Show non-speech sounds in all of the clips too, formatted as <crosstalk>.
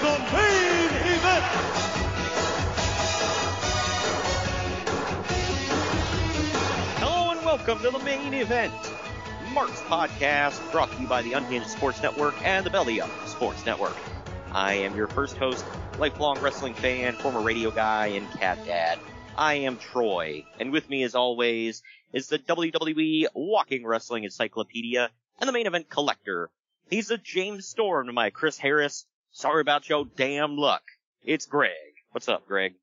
The main event. Hello and welcome to the main event. Mark's podcast brought to you by the Unhinged Sports Network and the Belly Up Sports Network. I am your first host, lifelong wrestling fan, former radio guy, and cat dad. I am Troy, and with me as always is the WWE Walking Wrestling Encyclopedia and the main event collector. He's the James Storm to my Chris Harris. Sorry about your damn luck. It's Greg. What's up, Greg?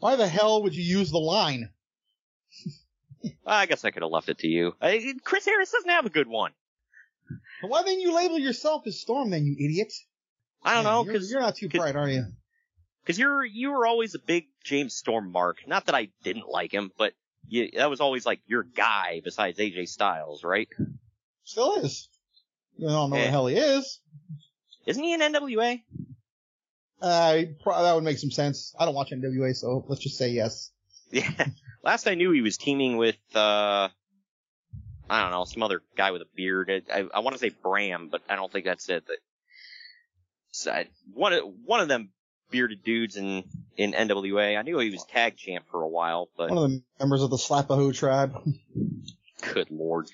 Why the hell would you use the line? <laughs> I guess I could have left it to you. Chris Harris doesn't have a good one. Why didn't you label yourself as Storm then, you idiot? I don't Yeah, know you're, because you're not too bright, are you? because you're you were always a big James Storm mark. Not that I didn't like him, but you, that was always like your guy besides AJ Styles, right? Still is. You don't know where Eh. the hell he is. Isn't he in NWA? Uh, that would make some sense. I don't watch NWA, so let's just say yes. <laughs> Yeah. Last I knew, he was teaming with uh, I don't know, some other guy with a beard. I, I, I want to say Bram, but I don't think that's it. But so I- one of one of them bearded dudes in in NWA. I knew he was tag champ for a while, but One of the members of the Slapahoe tribe. Good lord.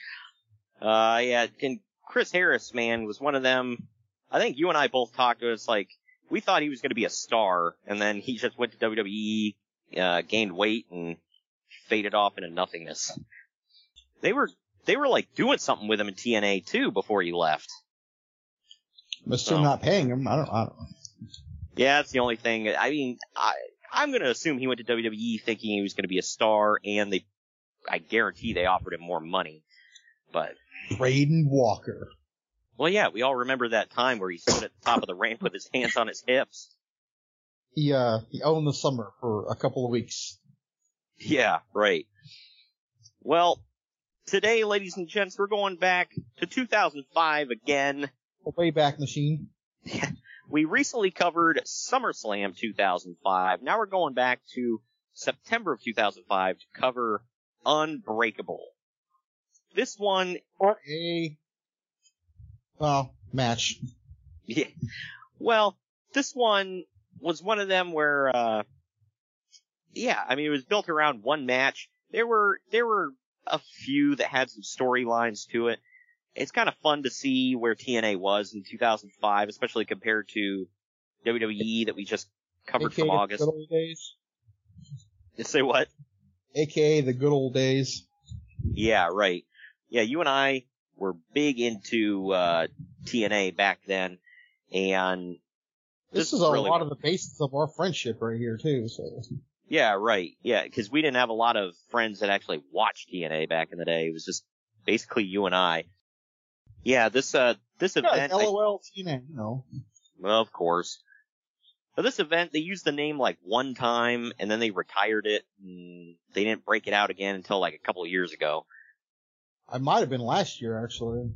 Uh, yeah, and Chris Harris, man, was one of them. I think you and I both talked to us like, we thought he was going to be a star, and then he just went to WWE, uh, gained weight, and faded off into nothingness. They were, they were like doing something with him in TNA too before he left. I'm assuming Oh. not paying him. I don't, I don't Yeah, that's the only thing. I mean, I, I'm going to assume he went to WWE thinking he was going to be a star, and they, I guarantee they offered him more money. But Braden Walker. Well, yeah, we all remember that time where he stood at the top of the ramp with his hands on his hips. He, uh, he owned the summer for a couple of weeks. Yeah, right. Well, today, ladies and gents, we're going back to 2005 again. The Wayback Machine. <laughs> We recently covered SummerSlam 2005. Now we're going back to September of 2005 to cover Unbreakable. This one, A, well, match. Yeah. Well, this one was one of them where, uh, yeah, I mean, it was built around one match. There were, there were a few that had some storylines to it. It's kind of fun to see where TNA was in 2005, especially compared to WWE that we just covered AKA from the August. good old days. You say what? AKA the good old days. Yeah, right. Yeah, you and I were big into, uh, TNA back then, and This, is a really- lot of the basis of our friendship right here too, so. Yeah, right. Yeah, because we didn't have a lot of friends that actually watched TNA back in the day. It was just basically you and I. Yeah, this uh this Yeah, event. I- LOL TNA, you know. well, of course. But this event, they used the name like one time, and then they retired it. And they didn't break it out again until like a couple of years ago. I might have been last year actually.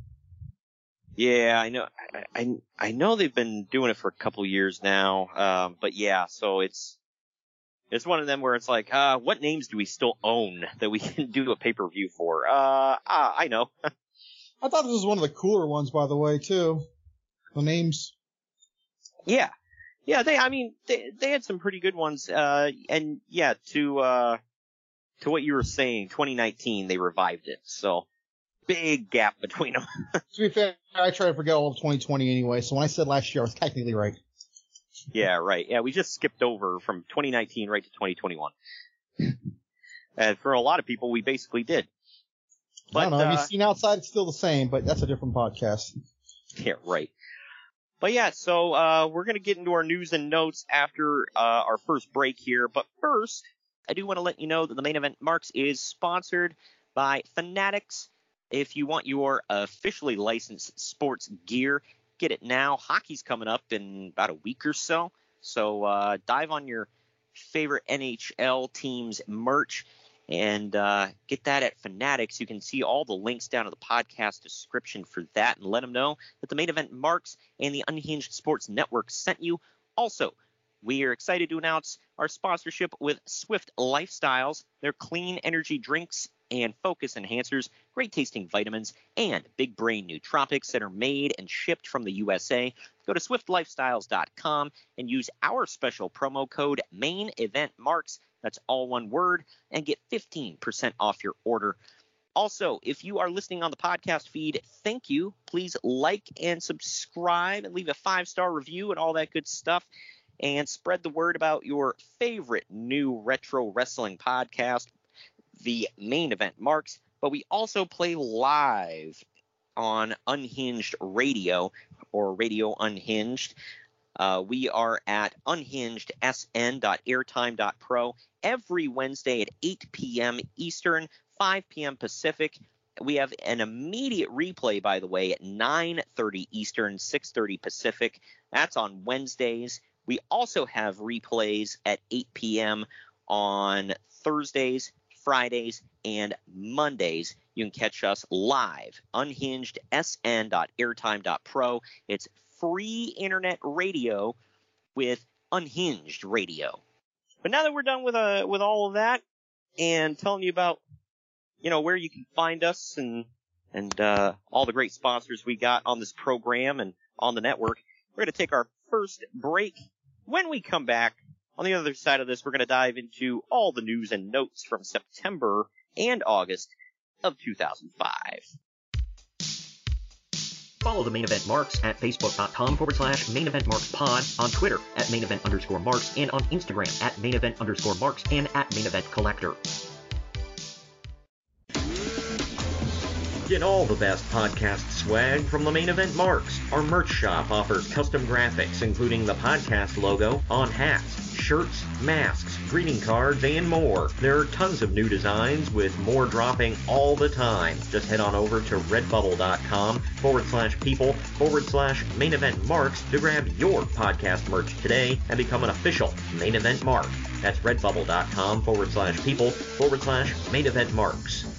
Yeah, I know. I, I I know they've been doing it for a couple years now. Um, but yeah, so it's it's one of them where it's like, uh, what names do we still own that we <laughs> can do a pay per view for? Uh, uh, I know. <laughs> I thought this was one of the cooler ones, by the way, too. The names. Yeah, yeah. They, I mean, they they had some pretty good ones. Uh, and yeah, to uh, to what you were saying, 2019 they revived it. So big gap between them. <laughs> to be fair, I try to forget all of 2020 anyway, so when I said last year, I was technically right. Yeah, right. Yeah, we just skipped over from 2019 right to 2021. <laughs> and for a lot of people, we basically did. But, I don't know. Uh, have you seen outside? It's still the same, but that's a different podcast. Yeah, right. But yeah, so uh, we're gonna get into our news and notes after uh, our first break here. But first, I do want to let you know that the main event Marks is sponsored by Fanatics. If you want your officially licensed sports gear, get it now. Hockey's coming up in about a week or so. So uh, dive on your favorite NHL team's merch and uh, get that at Fanatics. You can see all the links down in the podcast description for that and let them know that the main event Marks and the Unhinged Sports Network sent you. Also, we are excited to announce our sponsorship with Swift Lifestyles. Their clean energy drinks and focus enhancers, great tasting vitamins, and big brain nootropics that are made and shipped from the USA. Go to swiftlifestyles.com and use our special promo code main event marks. That's all one word, and get 15% off your order. Also, if you are listening on the podcast feed, thank you. Please like and subscribe and leave a five star review and all that good stuff. And spread the word about your favorite new retro wrestling podcast the main event marks, but we also play live on Unhinged Radio or Radio Unhinged. Uh, we are at unhingedsn.airtime.pro every Wednesday at 8 p.m. Eastern, 5 p.m. Pacific. We have an immediate replay, by the way, at 9:30 Eastern, 6:30 Pacific. That's on Wednesdays. We also have replays at 8 p.m. on Thursdays, Fridays, and Mondays. You can catch us live, unhingedsn.airtime.pro. It's free internet radio with unhinged radio. But now that we're done with uh with all of that and telling you about you know where you can find us and and uh, all the great sponsors we got on this program and on the network, we're going to take our first break. When we come back, on the other side of this, we're going to dive into all the news and notes from September and August of 2005. Follow the main event marks at facebook.com forward slash main event marks pod, on Twitter at main event underscore marks, and on Instagram at main event underscore marks and at main event collector. Get all the best podcast swag from the main event marks. Our merch shop offers custom graphics, including the podcast logo on hats shirts, masks, greeting cards, and more. There are tons of new designs with more dropping all the time. Just head on over to redbubble.com forward slash people forward slash main event marks to grab your podcast merch today and become an official main event mark. That's redbubble.com forward slash people forward slash main event marks.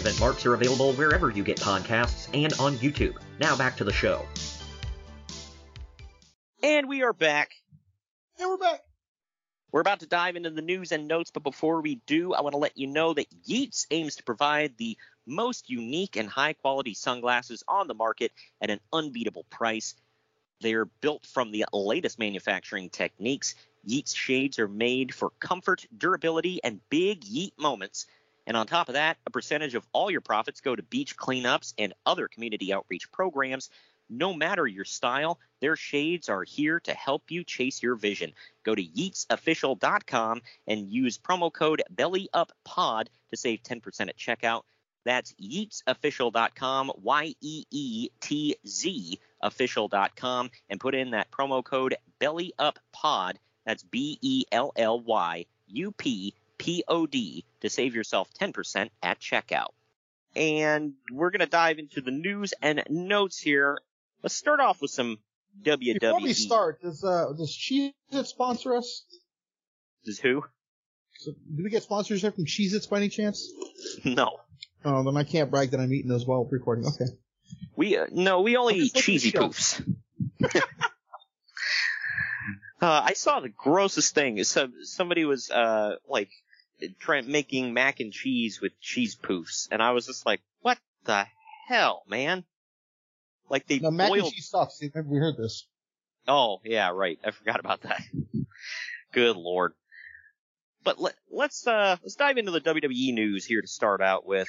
Event marks are available wherever you get podcasts and on YouTube. Now back to the show. And we are back. And we're back. We're about to dive into the news and notes, but before we do, I want to let you know that Yeetz aims to provide the most unique and high quality sunglasses on the market at an unbeatable price. They're built from the latest manufacturing techniques. Yeetz shades are made for comfort, durability, and big Yeet moments and on top of that, a percentage of all your profits go to beach cleanups and other community outreach programs. No matter your style, Their shades are here to help you chase your vision. Go to yeetzofficial.com and use promo code BELLYUPPOD to save 10% at checkout. That's yeetzofficial.com, Y E E T Z official.com, and put in that promo code BELLYUPPOD. That's B E L L Y U P P O D to save yourself 10% at checkout. And we're going to dive into the news and notes here. Let's start off with some WWE. Before we start, does uh does Cheez It sponsor us? Does who? So, do we get sponsorship from Cheez Its by any chance? No. Oh, then I can't brag that I'm eating those while recording. Okay. We uh, no, we only eat cheesy poofs. <laughs> uh, I saw the grossest thing. So somebody was uh like trying making mac and cheese with cheese poofs, and I was just like, "What the hell, man?" Like they No, mac boiled. and cheese sucks. Remember we heard this. Oh yeah, right. I forgot about that. <laughs> Good lord. But let, let's uh let's dive into the WWE news here to start out with.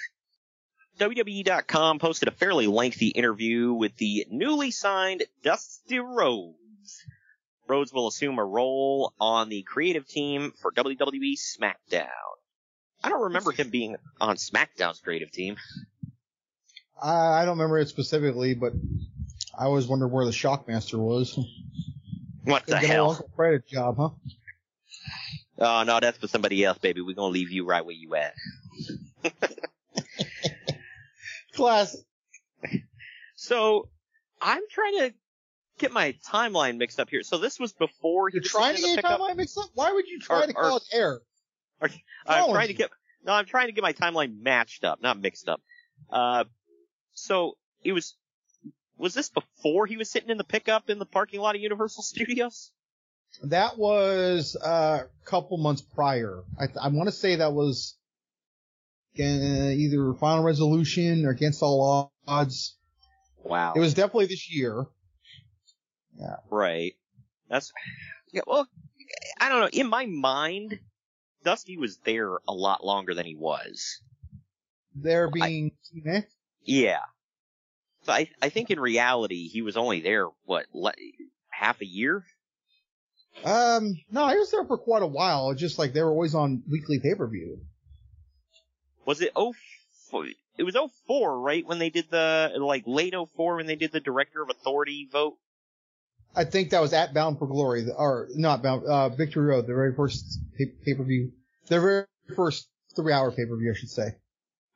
WWE.com posted a fairly lengthy interview with the newly signed Dusty Rhodes. Rhodes will assume a role on the creative team for WWE SmackDown. I don't remember him being on SmackDown's creative team. I, I don't remember it specifically, but I always wondered where the Shockmaster was. What the hell? Uncle Fred a job, huh? Oh no, that's for somebody else, baby. We're gonna leave you right where you at. <laughs> Class. So I'm trying to get my timeline mixed up here. So this was before he You're was trying to get your timeline mixed up? Why would you try Or- to or- cause error? <laughs> I'm trying with to get no, I'm trying to get my timeline matched up, not mixed up. Uh, so it was was this before he was sitting in the pickup in the parking lot of Universal Studios? That was uh, a couple months prior. I, I want to say that was uh, either Final Resolution or Against All Odds. Wow. It was definitely this year. Yeah. Right. That's yeah. Well, I don't know. In my mind, Dusty was there a lot longer than he was. There being eh? Yeah. So I I think in reality he was only there what le- half a year. Um, no, I was there for quite a while. Just like they were always on weekly pay per view. Was it oh? It was oh four, right? When they did the like late oh four when they did the director of authority vote. I think that was at Bound for Glory, or not Bound, uh, Victory Road, the very first pay per view, the very first three hour pay per view, I should say.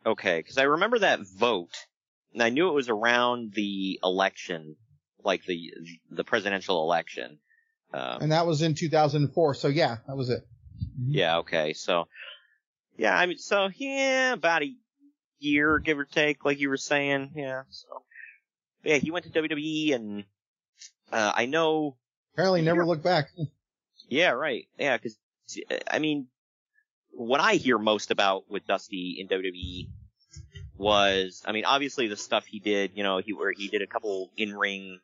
Okay, because I remember that vote, and I knew it was around the election, like the the presidential election. Um, And that was in 2004. So yeah, that was it. Yeah, okay. So, yeah, I mean, so, yeah, about a year, give or take, like you were saying. Yeah, so. Yeah, he went to WWE and, uh, I know, Apparently never looked back. yeah, right. Yeah, cause, I mean, what I hear most about with Dusty in WWE was, I mean, obviously the stuff he did, you know, he, where he did a couple in-ring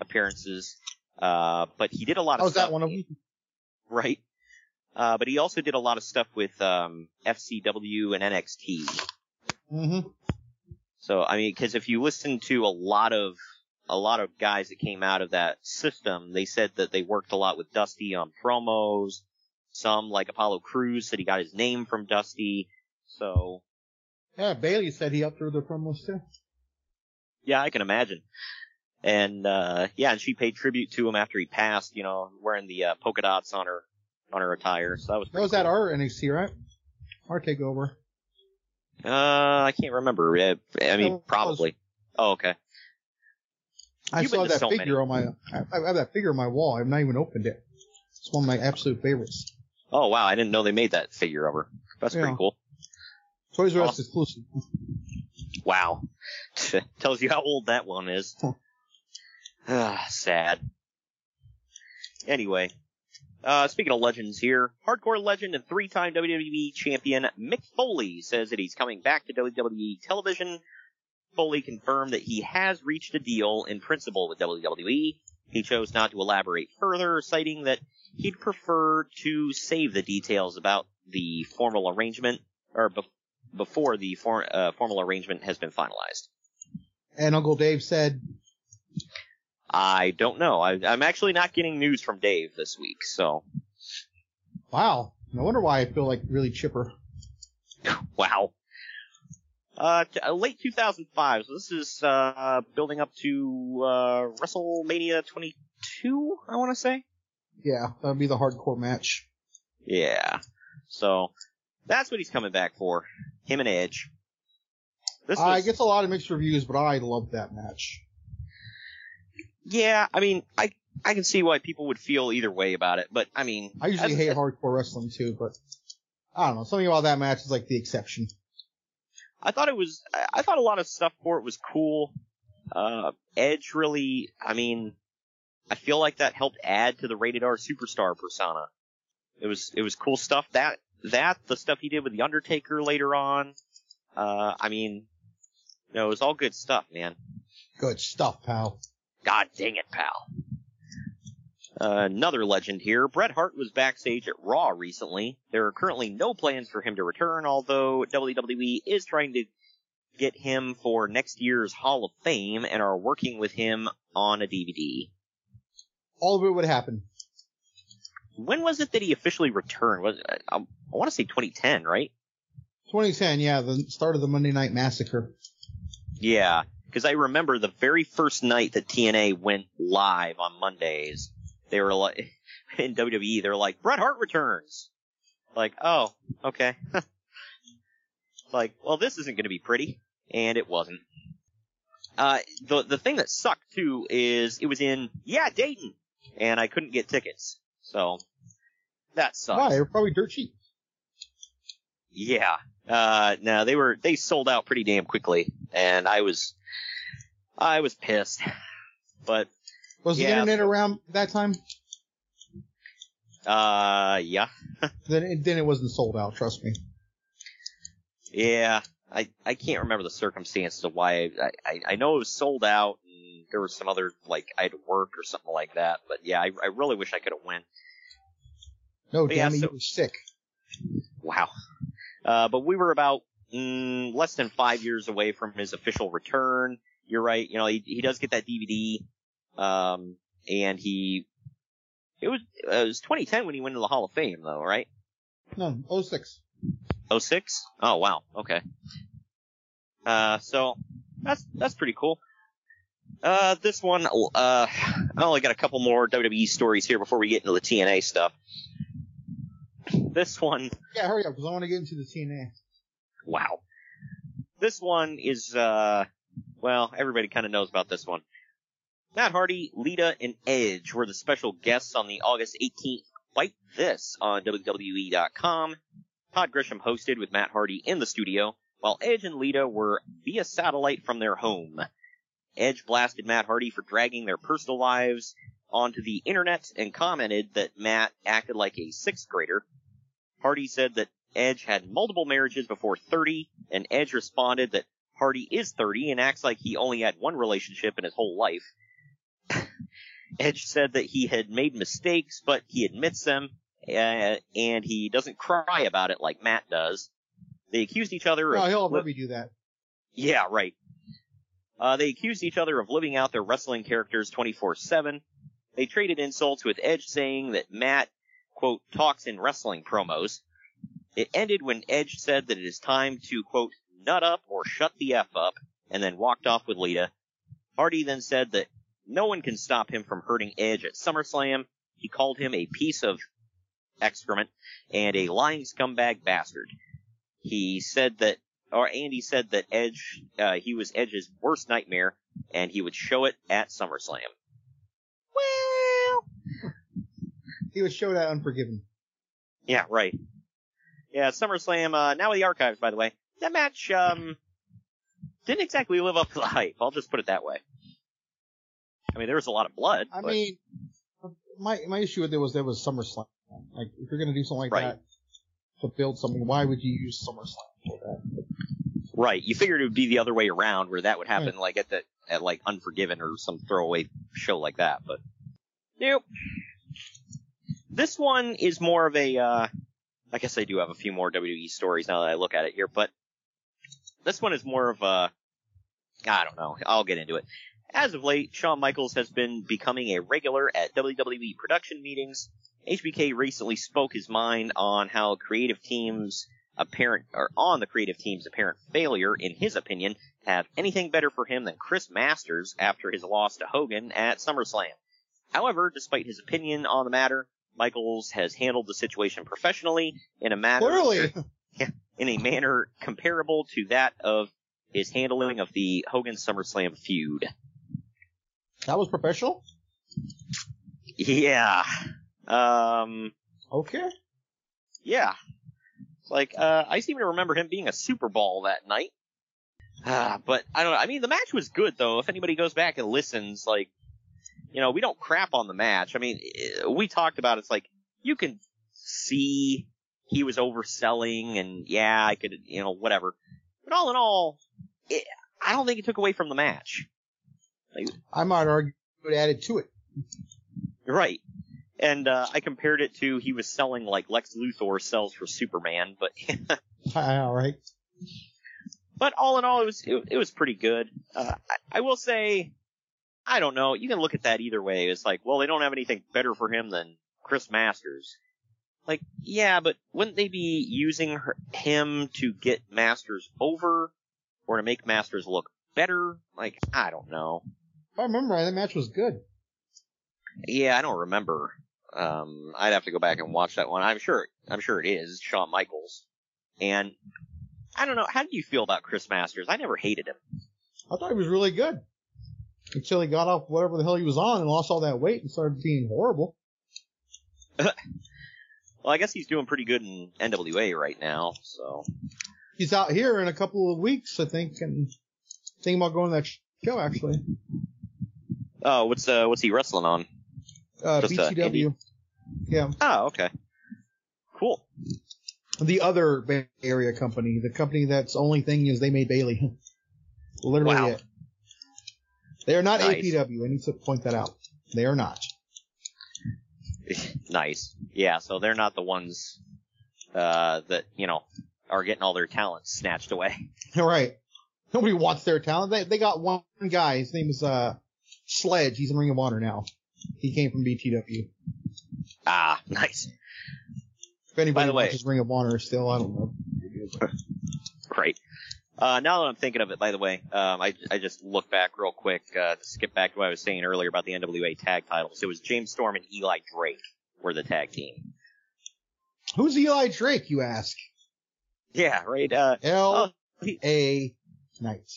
appearances, uh, but he did a lot of was stuff that one of them? right? Uh, but he also did a lot of stuff with um, FCW and NXT. Mm-hmm. So I mean, because if you listen to a lot of a lot of guys that came out of that system, they said that they worked a lot with Dusty on promos. Some like Apollo Crews said he got his name from Dusty. So Yeah, Bayley said he up through the promos too. yeah, I can imagine. And uh yeah, and she paid tribute to him after he passed. You know, wearing the uh, polka dots on her on her attire. So that was That was at our NXT, right? Our takeover. Uh, I can't remember. Uh, I mean, probably. Oh, okay. I You've saw that so figure many. on my. I I have that figure on my wall. I've not even opened it. It's one of my absolute favorites. Oh, wow. I didn't know they made that figure of her. That's Yeah. pretty cool. Toys R Us Awesome. exclusive. Wow. <laughs> Tells you how old that one is. ah, sad. Anyway, uh, speaking of legends here, hardcore legend and three-time WWE champion Mick Foley says that he's coming back to WWE television. Foley confirmed that he has reached a deal in principle with WWE. He chose not to elaborate further, citing that he'd prefer to save the details about the formal arrangement, or bef- before the for- uh, formal arrangement has been finalized. And Uncle Dave said, I don't know. I, I'm actually not getting news from Dave this week, so Wow. No wonder why I feel like really chipper. wow. Uh, t- uh, late 2005. So this is uh building up to uh WrestleMania 22. I want to say. Yeah, that'd be the hardcore match. Yeah. So that's what he's coming back for. Him and Edge. This I was, gets a lot of mixed reviews, but I love that match. yeah. I mean, I I can see why people would feel either way about it, but I mean, I usually hate hardcore wrestling too, but I don't know. Something about that match is like the exception. I thought it was, I- thought a lot of stuff for it was cool. Uh, Edge really, I mean, I feel like that helped add to the rated R superstar persona. It was, it was cool stuff. That, that, the stuff he did with The Undertaker later on, uh, I mean, you know, it was all good stuff, man. Good stuff, pal. God dang it, pal. Uh, another legend here. Bret Hart was backstage at Raw recently. There are currently no plans for him to return, although WWE is trying to get him for next year's Hall of Fame and are working with him on a DVD. All of it would happen. When was it that he officially returned? Was I, I want to say 2010, right? 2010, yeah, the start of the Monday Night Massacre. Yeah, because I remember the very first night that TNA went live on Mondays, they were like, <laughs> in WWE, they're like, Bret Hart returns. Like, oh, okay. <laughs> like, well, this isn't going to be pretty. And it wasn't. Uh, the, the thing that sucked too is it was in, yeah, Dayton. And I couldn't get tickets. So, that sucks. Why? They were probably dirt cheap. Yeah. Uh, no, they were, they sold out pretty damn quickly. And I was, I was pissed. <sighs> But, Was the internet around that time? uh, yeah. <laughs> Then it, then it wasn't sold out. Trust me. Yeah. I, I can't remember the circumstances of why I, I, I know it was sold out and there was some other, like, I had to work or something like that. But yeah, I, I really wish I could have went. No, But yeah, damn it, so- you were sick. Wow. Uh, but we were about mm, less than five years away from his official return. You're right. You know, he, he does get that DVD. Um, and he, it was, it was 2010 when he went to the Hall of Fame though, right? No, 06. 06? Oh wow. Okay. Uh, so that's that's pretty cool. Uh, this one, uh, I only got a couple more WWE stories here before we get into the TNA stuff. This one, Yeah, hurry up, because I want to get into the TNA. wow. This one is, uh, well, everybody kind of knows about this one. Matt Hardy, Lita, and Edge were the special guests on the August 18th Byte This on WWE.com. Todd Grisham hosted with Matt Hardy in the studio, while Edge and Lita were via satellite from their home. Edge blasted Matt Hardy for dragging their personal lives onto the internet and commented that Matt acted like a sixth grader. Hardy said that Edge had multiple marriages before 30, and Edge responded that Hardy is 30 and acts like he only had one relationship in his whole life. Edge said that he had made mistakes, but he admits them, uh, and he doesn't cry about it like Matt does. They accused each other No, of he'll li- let me do that. yeah, right. Uh, they accused each other of living out their wrestling characters 24-7. They traded insults with Edge saying that Matt, quote, talks in wrestling promos. It ended when Edge said that it is time to, quote, nut up or shut the F up, and then walked off with Lita. Hardy then said that no one can stop him from hurting Edge at SummerSlam. He called him a piece of excrement and a lying scumbag bastard. He said that, or Andy said that Edge, uh, he was Edge's worst nightmare, and he would show it at SummerSlam. Well, He would show that Unforgiven. yeah, right. Yeah, SummerSlam, uh, now with the archives, by the way. That match, um, didn't exactly live up to the hype. I'll just put it that way. I mean, there was a lot of blood. I but- mean, my my issue with it was there was SummerSlam. Like, if you're gonna do something like Right. that to build something, why would you use SummerSlam for that? Right. You figured it would be the other way around, where that would happen like at the at like Unforgiven or some throwaway show like that. But nope. This one is more of a. Uh, I guess I do have a few more WWE stories now that I look at it here, but this one is more of a. I don't know. I'll get into it. As of late, Shawn Michaels has been becoming a regular at WWE production meetings. HBK recently spoke his mind on how creative teams apparent or on the creative team's apparent failure, in his opinion, have anything better for him than Chris Masters after his loss to Hogan at SummerSlam. However, despite his opinion on the matter, Michaels has handled the situation professionally in a manner Clearly. <laughs> in a manner comparable to that of his handling of the Hogan SummerSlam feud. That was professional? Yeah. Um, Okay. yeah. Like, uh, I seem to remember him being a Super Bowl that night. Ah, but I don't know. I mean, the match was good though. If anybody goes back and listens, like, you know, we don't crap on the match. I mean, eh, we talked about it. it's like you can see he was overselling, and yeah, I could, you know, whatever. But all in all, it, I don't think it took away from the match. Like, I might argue it added to it. Right. And uh, I compared it to he was selling like Lex Luthor sells for Superman, but <laughs> All right. but all in all, it was it, it was pretty good. Uh, I, I will say, I don't know. You can look at that either way. It's like, well, they don't have anything better for him than Chris Masters. Like, yeah, but wouldn't they be using her, him to get Masters over, or to make Masters look better? Like, I don't know. I remember right, that match was good. Yeah, I don't remember. Um, I'd have to go back and watch that one. I'm sure, I'm sure it is Shawn Michaels. And I don't know. How do you feel about Chris Masters? I never hated him. I thought he was really good. Until he got off whatever the hell he was on and lost all that weight and started being horrible. <laughs> Well, I guess he's doing pretty good in NWA right now. So He's out here in a couple of weeks, I think, and thinking about going to that show actually. Oh, what's uh, what's he wrestling on? Uh, Just, uh? BTW. yeah. Oh, okay. Cool. The other Bay Area company, the company that's only thing is they made Bayley. <laughs> Literally Wow. it. They are not Nice. APW. I need to point that out. They are not. <laughs> nice. Yeah, so they're not the ones uh, that you know are getting all their talent snatched away. All <laughs> right. Nobody wants their talent. They, they got one guy. His name is, uh, Sledge. He's in Ring of Honor now. He came from BTW. Ah, nice. If anybody By the way- watches Ring of Honor still, I don't know. Great. Uh, now that I'm thinking of it, by the way, um, I, I just look back real quick uh, to skip back to what I was saying earlier about the NWA tag titles. It was James Storm and Eli Drake were the tag team. Who's Eli Drake, you ask? Yeah, right. Uh, L oh, Knight.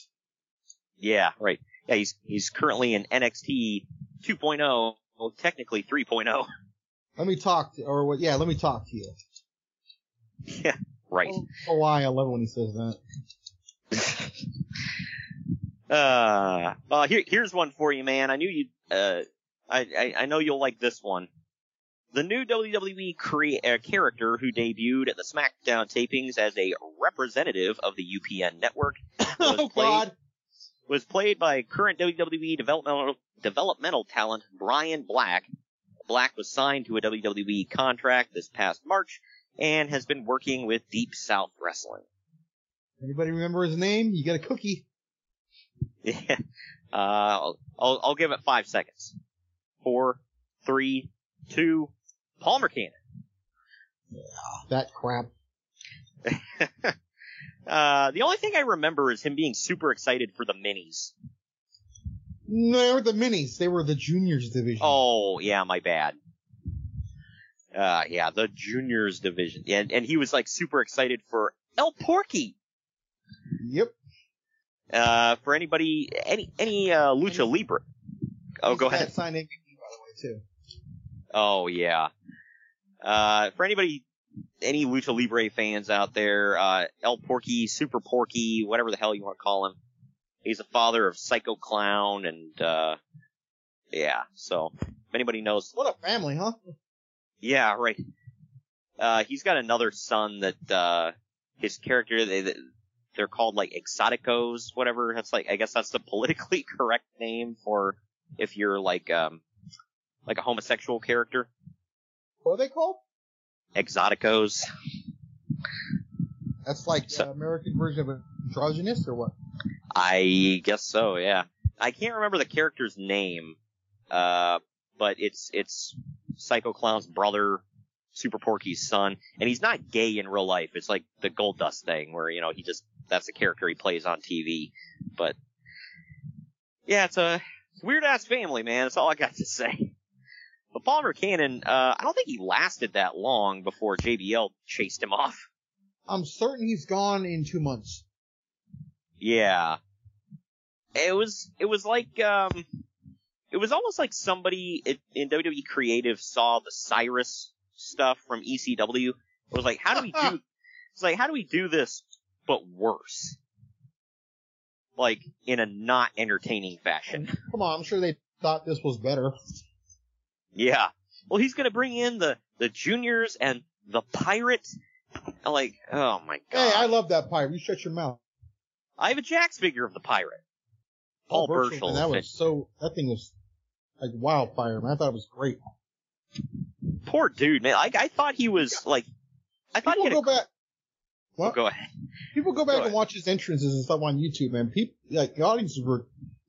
yeah, right. Yeah, he's he's currently in NXT 2.0, well, technically 3.0. Let me talk to, or what, yeah, let me talk to you. <laughs> Yeah, right. Oh, oh, why I love it when he says that. <laughs> Uh, well, here, here's one for you, man. I knew you, uh, I, I, I know you'll like this one. The new WWE crea- uh, character who debuted at the SmackDown tapings as a representative of the UPN network <laughs> was oh played, God. Was played by current WWE developmental, developmental talent Brian Black. Black was signed to a WWE contract this past March and has been working with Deep South Wrestling. Anybody remember his name? You get a cookie. <laughs> Yeah. Uh, I'll, I'll, I'll give it five seconds. Four, three, two, Palmer Cannon. That crap. <laughs> Uh, the only thing I remember is him being super excited for the minis. No, they were the minis. They were the juniors division. Oh, yeah, my bad. Uh, yeah, the juniors division. And, and he was like super excited for El Porky. Yep. Uh, for anybody, any, any, uh, Lucha Libre. Oh, go ahead. Signed MVP, by the way, too. Oh yeah. Uh, for anybody, any Lucha Libre fans out there, uh, El Porky, Super Porky, whatever the hell you want to call him, he's the father of Psycho Clown, and uh, yeah. So if anybody knows, What a family, huh? yeah, right. Uh, he's got another son that uh, his character they they're called like Exoticos, whatever. That's like I guess that's the <laughs> politically correct name for if you're like um like a homosexual character. What are they called? Exoticos. That's like So- the American version of androgynous or what? I guess so, yeah. I can't remember the character's name, uh, but it's it's Psycho Clown's brother, Super Porky's son, and he's not gay in real life. It's like the Gold Dust thing, where you know he just that's the character he plays on TV. But yeah, it's a weird ass family, man. That's all I got to say. But Palmer Cannon, uh, I don't think he lasted that long before JBL chased him off. I'm certain he's gone in two months. Yeah. It was, it was like, um, it was almost like somebody in, in WWE Creative saw the Cyrus stuff from ECW. It was like, how do we do, <laughs> it's like, how do we do this, but worse? Like, in a not entertaining fashion. Come on, I'm sure they thought this was better. Yeah. Well, he's gonna bring in the, the juniors and the pirate. I'm like, oh my god. Hey, I love that pirate. You shut your mouth. I have a Jakks figure of the pirate. Oh, Paul Burchill, man, that was so, that thing was like wildfire, man. I thought it was great. Poor dude, man. Like, I thought he was, like, I thought People he had go a, back. Oh, go ahead. People go back and watch his entrances and stuff on YouTube, man. People, like, the audiences were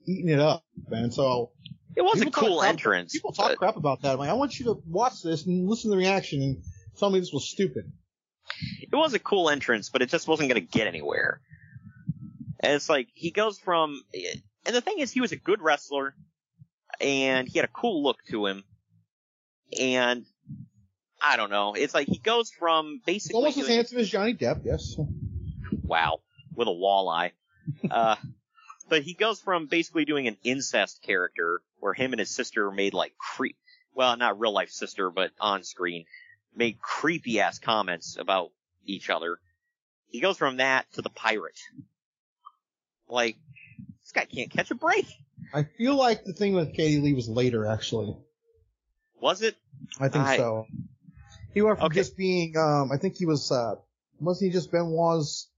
eating it up, man. So. It was a people talk cool crap- entrance. People talk but- crap about that. I'm like, I want you to watch this and listen to the reaction and tell me this was stupid. it was a cool entrance, but it just wasn't going to get anywhere. And it's like he goes from, and the thing is, he was a good wrestler, and he had a cool look to him, and I don't know. It's like he goes from basically almost as handsome as Johnny Depp, yes. wow with a walleye. Uh, <laughs> but he goes from basically doing an incest character where him and his sister made like creep, well, not real life sister, but on screen, made creepy ass comments about each other. He goes from that to the pirate. Like, this guy can't catch a break. I feel like the thing with Katie Lea was later, actually. Was it? I think I- so. He went from Okay. just being, um, I think he was, uh, wasn't he just Benoit's,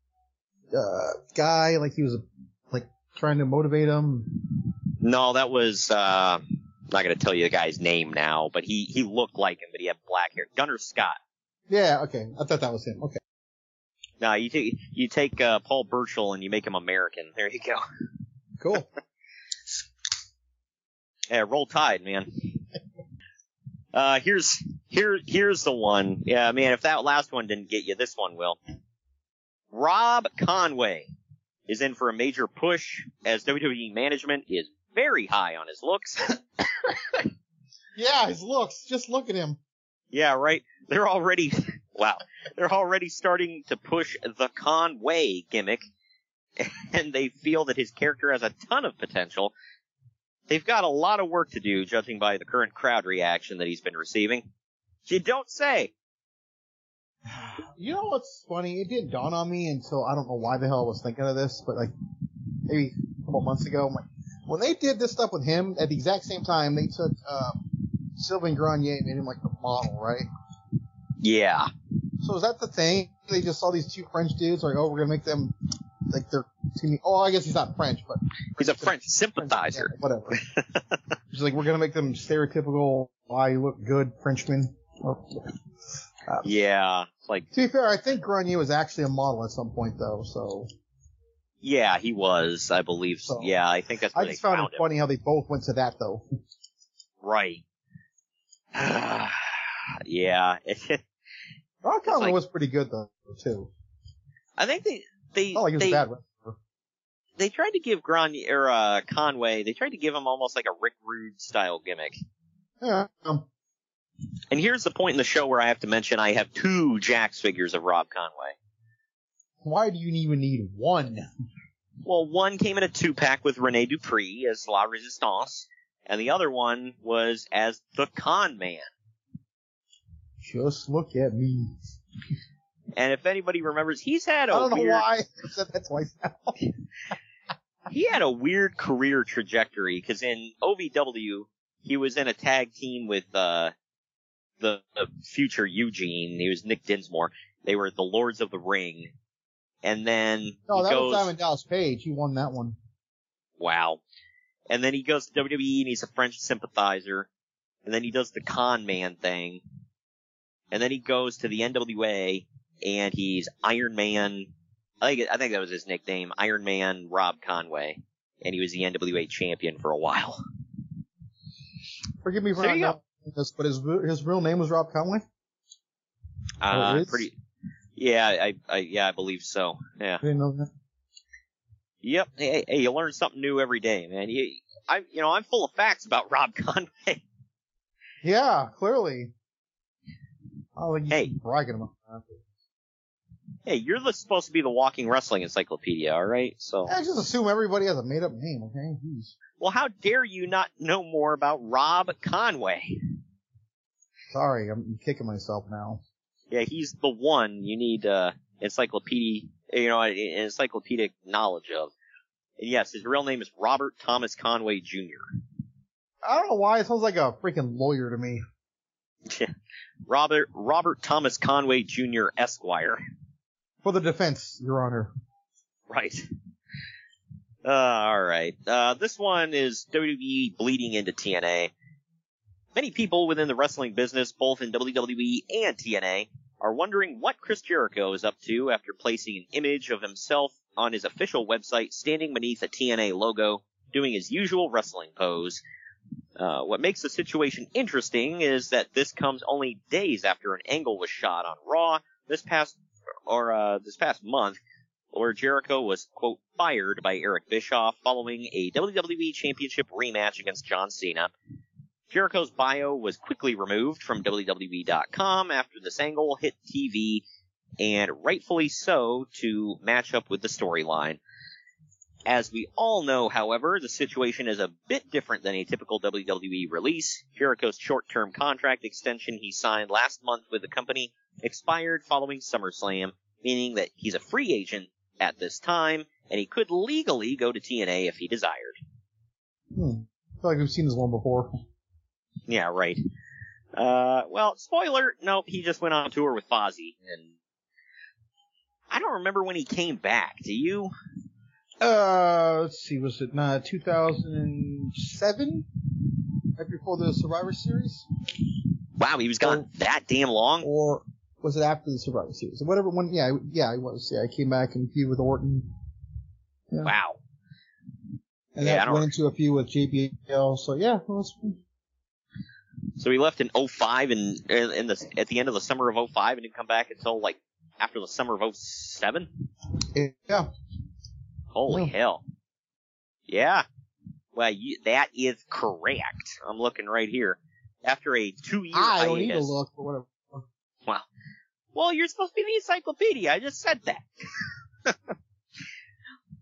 uh, guy? Like he was, like, trying to motivate him? No, that was, uh, I'm not gonna tell you the guy's name now, but he, he looked like him, but he had black hair. Gunner Scott. Yeah, okay. I thought that was him. Okay. No, you take you take uh, Paul Burchill and you make him American. There you go. Cool. <laughs> Yeah, roll tide, man. Uh, here's here here's the one. Yeah, man, if that last one didn't get you, this one will. Rob Conway is in for a major push as WWE management is very high on his looks. <laughs> Yeah, his looks. Just look at him. yeah, right. They're already <laughs> wow. They're already starting to push the Conway gimmick, <laughs> and they feel that his character has a ton of potential. They've got a lot of work to do, judging by the current crowd reaction that he's been receiving. You don't say. You know what's funny? It didn't dawn on me until I don't know why the hell I was thinking of this, but like maybe a couple months ago, I'm like, when they did this stuff with him at the exact same time, they took um, Sylvain Grenier and made him like the model, right? Yeah. So is that the thing? They just saw these two French dudes, like, oh, we're gonna make them like they're. Oh, I guess he's not French, but He's a French sympathizer. <laughs> whatever. It's like we're gonna make them stereotypical. I look good Frenchman. Or, uh, Yeah. Like, to be fair, I think Grenier was actually a model at some point, though. So yeah, he was, I believe. So. Yeah, I think that's I just found found it funny how they both went to that, though. Right. <sighs> yeah. <laughs> Rob Conway like- was pretty good though, too. I think they they Not like he was they, bad they tried to give Grenier or uh, Conway. They tried to give him almost like a Rick Rude style gimmick. Yeah. Um, And here's the point in the show where I have to mention I have two Jakks figures of Rob Conway. Why do you even need one? Well, one came in a two pack with Rene Dupree as La Resistance, and the other one was as the Con Man. Just look at me. And if anybody remembers, he's had a I don't know weird, why I said that twice now. <laughs> he had a weird career trajectory because in OVW he was in a tag team with uh the, the future Eugene. He was Nick Dinsmore. They were the Lords of the Ring, and then No, he that goes was Diamond Dallas Page. He won that one. wow, and then he goes to WWE and he's a French sympathizer, and then he does the con man thing, and then he goes to the NWA and he's Iron Man. I think I think that was his nickname, Iron Man Rob Conway. and he was the NWA champion for a while. Forgive me for There not knowing this, but his his real name was Rob Conway. Uh, pretty. Yeah, I, I, yeah, I believe so. Yeah. Didn't know that. Yep. Hey, hey, you learn something new every day, man. You, I, you know, I'm full of facts about <laughs> Rob Conway. Yeah, clearly. Oh, you Hey. bragging about that. Hey, you're the, supposed to be the walking wrestling encyclopedia, all right? So, I just assume everybody has a made up name, okay? Jeez. well, how dare you not know more about Rob Conway? Sorry, I'm kicking myself now. Yeah, he's the one you need uh, encyclopedia, you know, encyclopedic knowledge of. And yes, his real name is Robert Thomas Conway Jr. I don't know why it sounds like a freaking lawyer to me. <laughs> Robert Robert Thomas Conway Jr. Esquire. For the defense, Your Honor. Right. Uh, all right. Uh, this one is WWE bleeding into TNA. Many people within the wrestling business, both in WWE and TNA, are wondering what Chris Jericho is up to after placing an image of himself on his official website standing beneath a TNA logo, doing his usual wrestling pose. Uh, what makes the situation interesting is that this comes only days after an angle was shot on Raw this past or uh, this past month, where Jericho was quote fired by Eric Bischoff following a WWE Championship rematch against John Cena. Jericho's bio was quickly removed from WWE.com after this angle hit TV, and rightfully so to match up with the storyline. As we all know, however, the situation is a bit different than a typical WWE release. Jericho's short-term contract extension he signed last month with the company expired following SummerSlam, meaning that he's a free agent at this time, and he could legally go to TNA if he desired. Hmm. I feel like we've seen this one before. Yeah, right. Uh, well, spoiler, nope, he just went on tour with Fozzy, and I don't remember when he came back. Do you? Uh, let's see, was it uh, 2007? Right before the Survivor Series? Wow, he was gone that damn long? Or was it after the Survivor Series? Whatever one, yeah, yeah, it was. Yeah, I came back and feud with Orton. Yeah. Wow. And Yeah, I that went into a feud with JBL, so yeah, was, So he left in 05 and in the at the end of the summer of 05 and didn't come back until like after the summer of 07. yeah. Holy Yeah. hell. Yeah. Well, you, that is correct. I'm looking right here. After a two-year I don't need to look, but whatever. Well, well, you're supposed to be the encyclopedia. I just said that. <laughs>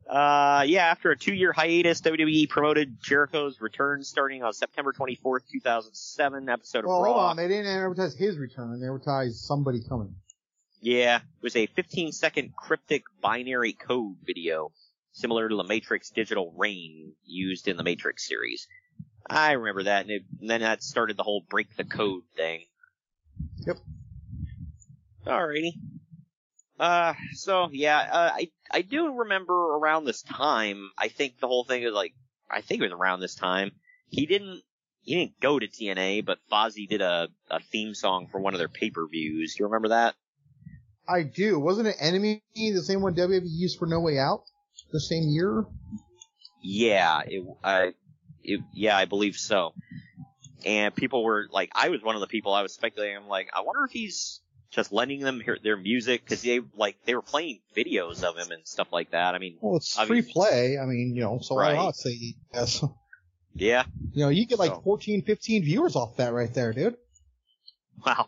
uh, yeah, after a two-year hiatus, WWE promoted Jericho's return starting on September 24th, 2007 episode of Well, Raw. hold on, they didn't advertise his return, they advertised somebody coming. Yeah, it was a 15 second cryptic binary code video, similar to the Matrix Digital Rain used in the Matrix series. I remember that, and, it, and then that started the whole break the code thing. Yep. Alrighty. Uh, so yeah, uh, I I do remember around this time. I think the whole thing is like, I think it was around this time. He didn't he didn't go to TNA, but Fozzy did a a theme song for one of their pay per views. You remember that? I do. Wasn't it Enemy the same one WWE used for No Way Out? The same year? Yeah, it, I, it, yeah, I believe so. And people were like, I was one of the people I was speculating. I'm like, I wonder if he's just lending them their music because they like they were playing videos of him and stuff like that. I mean, Well, it's free play. I mean, you know, so Right. why not say yes? Yeah. You know, you get like So- 14, 15 viewers off that right there, dude. Wow.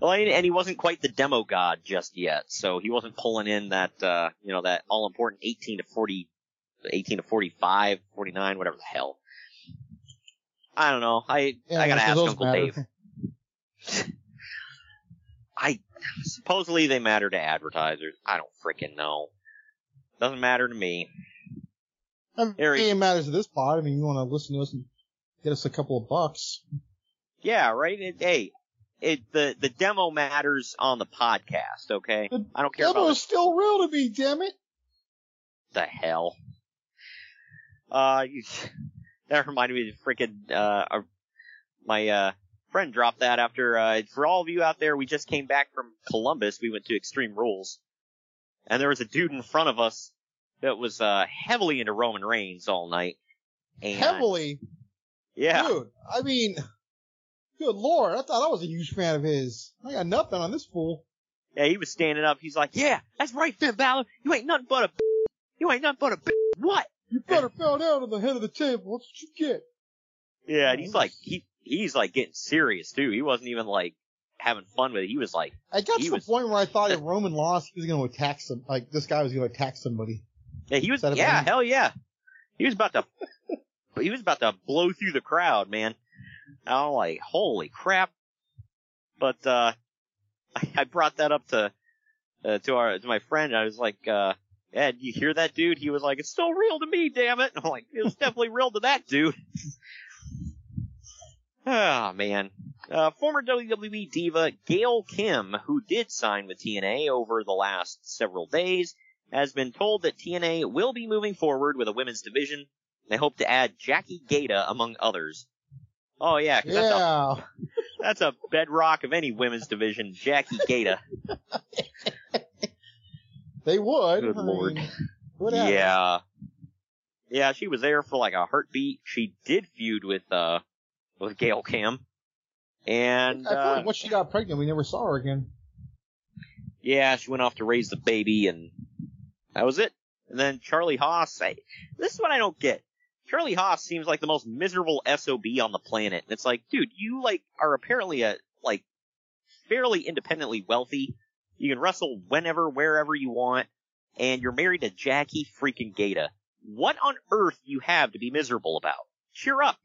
Well, and and he wasn't quite the demo god just yet, so he wasn't pulling in that, uh, you know, that all important 18 to 40, 18 to 45, 49, whatever the hell. I don't know. I, Yeah, I gotta ask Uncle matter. Dave. <laughs> I, supposedly they matter to advertisers. I don't freaking know. Doesn't matter to me. I mean, Harry- it matters to this pod. I mean, you want to listen to us and get us a couple of bucks. Yeah, right? It, hey, it, the, the demo matters on the podcast, okay? I don't care about Demo the is still real to me, damn it. the hell? Uh, you, <laughs> that reminded me of freaking, uh, our- my, uh, friend dropped that after, uh, for all of you out there, we just came back from Columbus. We went to Extreme Rules. And there was a dude in front of us that was uh, heavily into Roman Reigns all night. And, Heavily, Yeah. dude. I mean, good lord, I thought I was a huge fan of his. I got nothing on this fool. Yeah, he was standing up. He's like, "Yeah, that's right, Finn Balor. You ain't nothing but a. You ain't nothing but a. What? You better bow down on the head of the table. That's what you get. Yeah, and he's like, he he's like getting serious too. He wasn't even like having fun with it. He was like, I got to the point where I thought if <laughs> Roman lost, he was going to attack some. Like this guy was going to attack somebody. yeah, he was, yeah, him. hell yeah, he was about to, he was about to blow through the crowd, man. I'm like, holy crap! But uh, <laughs> I, I brought that up to uh, to our to my friend. I was like, uh, did you hear that dude? He was like, it's still real to me, damn it. And <laughs> I'm like, it was definitely real to that dude. Ah, man. Uh, former WWE diva Gail Kim, who did sign with TNA over the last several days, has been told that TNA will be moving forward with a women's division. They hope to add Jackie Gayda among others. Oh yeah, 'cause that's a Yeah. that's a bedrock of any women's division, Jackie Gayda. <laughs> They would. Good I lord. mean. Yeah. Yeah, she was there for like a heartbeat. She did feud with uh with Gail Kim. And I feel uh, like once she got pregnant, we never saw her again. yeah, she went off to raise the baby and that was it. And then Charlie Haas, I, this is what I don't get. Charlie Haas seems like the most miserable SOB on the planet. And it's like, dude, you like are apparently a like fairly independently wealthy. You can wrestle whenever, wherever you want, and you're married to Jackie freaking Gayda. What on earth do you have to be miserable about? Cheer up.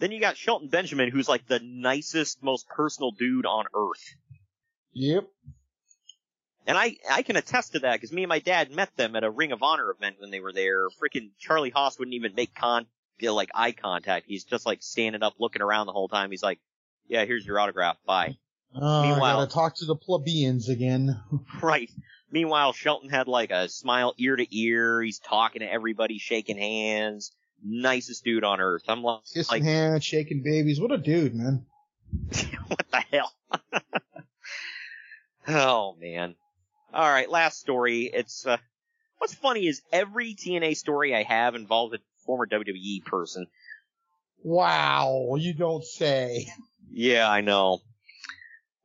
Then you got Shelton Benjamin, who's like the nicest, most personal dude on earth. Yep. And I, I can attest to that because me and my dad met them at a Ring of Honor event when they were there. Freaking Charlie Haas wouldn't even make con, feel like eye contact. He's just like standing up looking around the whole time. He's like, yeah, here's your autograph. Bye. Uh, I Meanwhile- gotta talk to the plebeians again. <laughs> <laughs> Right. Meanwhile, Shelton had like a smile ear to ear. He's talking to everybody, shaking hands. Nicest dude on earth. I'm like, Kissing like hands, shaking babies. What a dude, man. <laughs> what the hell? <laughs> oh man. All right, last story. It's uh, what's funny is every TNA story I have involves a former WWE person. Wow, you don't say. Yeah, I know.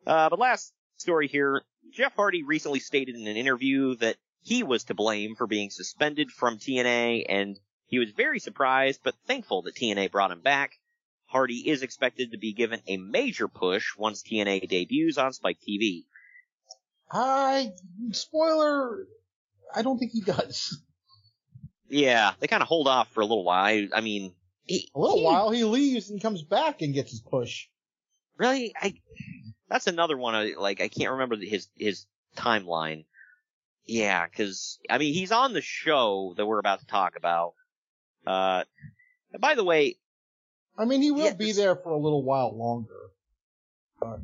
Uh, but last story here. Jeff Hardy recently stated in an interview that he was to blame for being suspended from TNA, and he was very surprised but thankful that TNA brought him back. Hardy is expected to be given a major push once TNA debuts on Spike TV. I spoiler. I don't think he does. Yeah, they kind of hold off for a little while. I, I mean, he, A little he- while, he leaves and comes back and gets his push. Really, I that's another one. I, like I can't remember his his timeline. Yeah, because I mean he's on the show that we're about to talk about. Uh, by the way, I mean, he will Yeah, be there for a little while longer.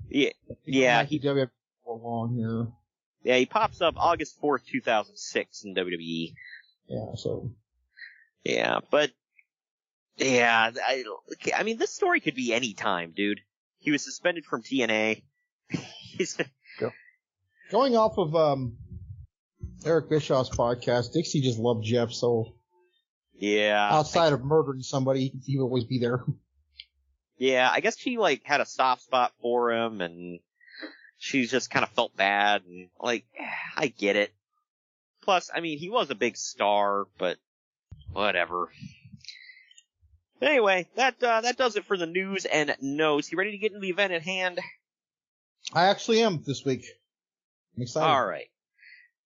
yeah, He yeah, might he WWE for long here. yeah he pops up August fourth, two thousand six in WWE. Yeah, so Yeah, but yeah, I I mean this story could be any time, dude. He was suspended from TNA. <laughs> He's going off of um Eric Bischoff's podcast, Dixie just loved Jeff, so yeah. outside of murdering somebody, he would always be there. Yeah, I guess she like had a soft spot for him and she just kind of felt bad and like I get it. Plus, I mean, he was a big star, but whatever. Anyway, that uh, that does it for the news and notes. You ready to get into the event at hand? I actually am this week. I'm excited. All right.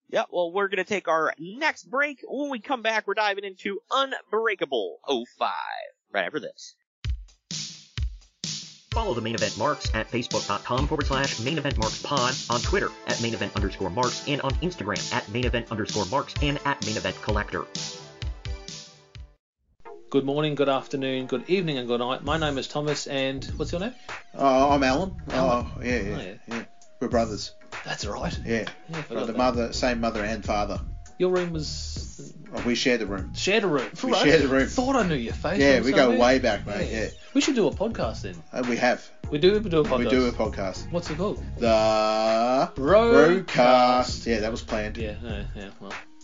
Yeah, well, we're going to take our next break. When we come back, we're diving into Unbreakable 05 right after this. Follow the main event marks at facebook.com forward slash main event marks pod, on Twitter at main event underscore marks, and on Instagram at main event underscore marks and at main event collector. Good morning, good afternoon, good evening, and good night. My name is Thomas, and what's your name? Oh, I'm Alan. Alan. Oh, yeah, yeah, Oh, yeah. yeah. We're brothers. That's right. Yeah. Yeah, I Right, forgot the that. mother, same mother and father. Your room was Oh, we shared the room. shared a room. We Right. shared a room. Thought I knew your face. Yeah, we go way back, mate. Yeah. We should do a podcast then. Uh, we have. We do. We do a podcast. We do a podcast. What's it called? The Roadcast. Roadcast. Yeah, that was planned. Yeah. Yeah. yeah well.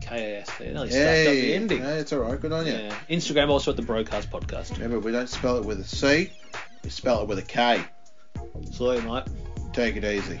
K A S. I nearly stuffed up the ending. no, it's alright, good on you. Yeah. Instagram also at the Brokast podcast. Remember, we don't spell it with a C, we spell it with a K. Sorry, mate. Take it easy.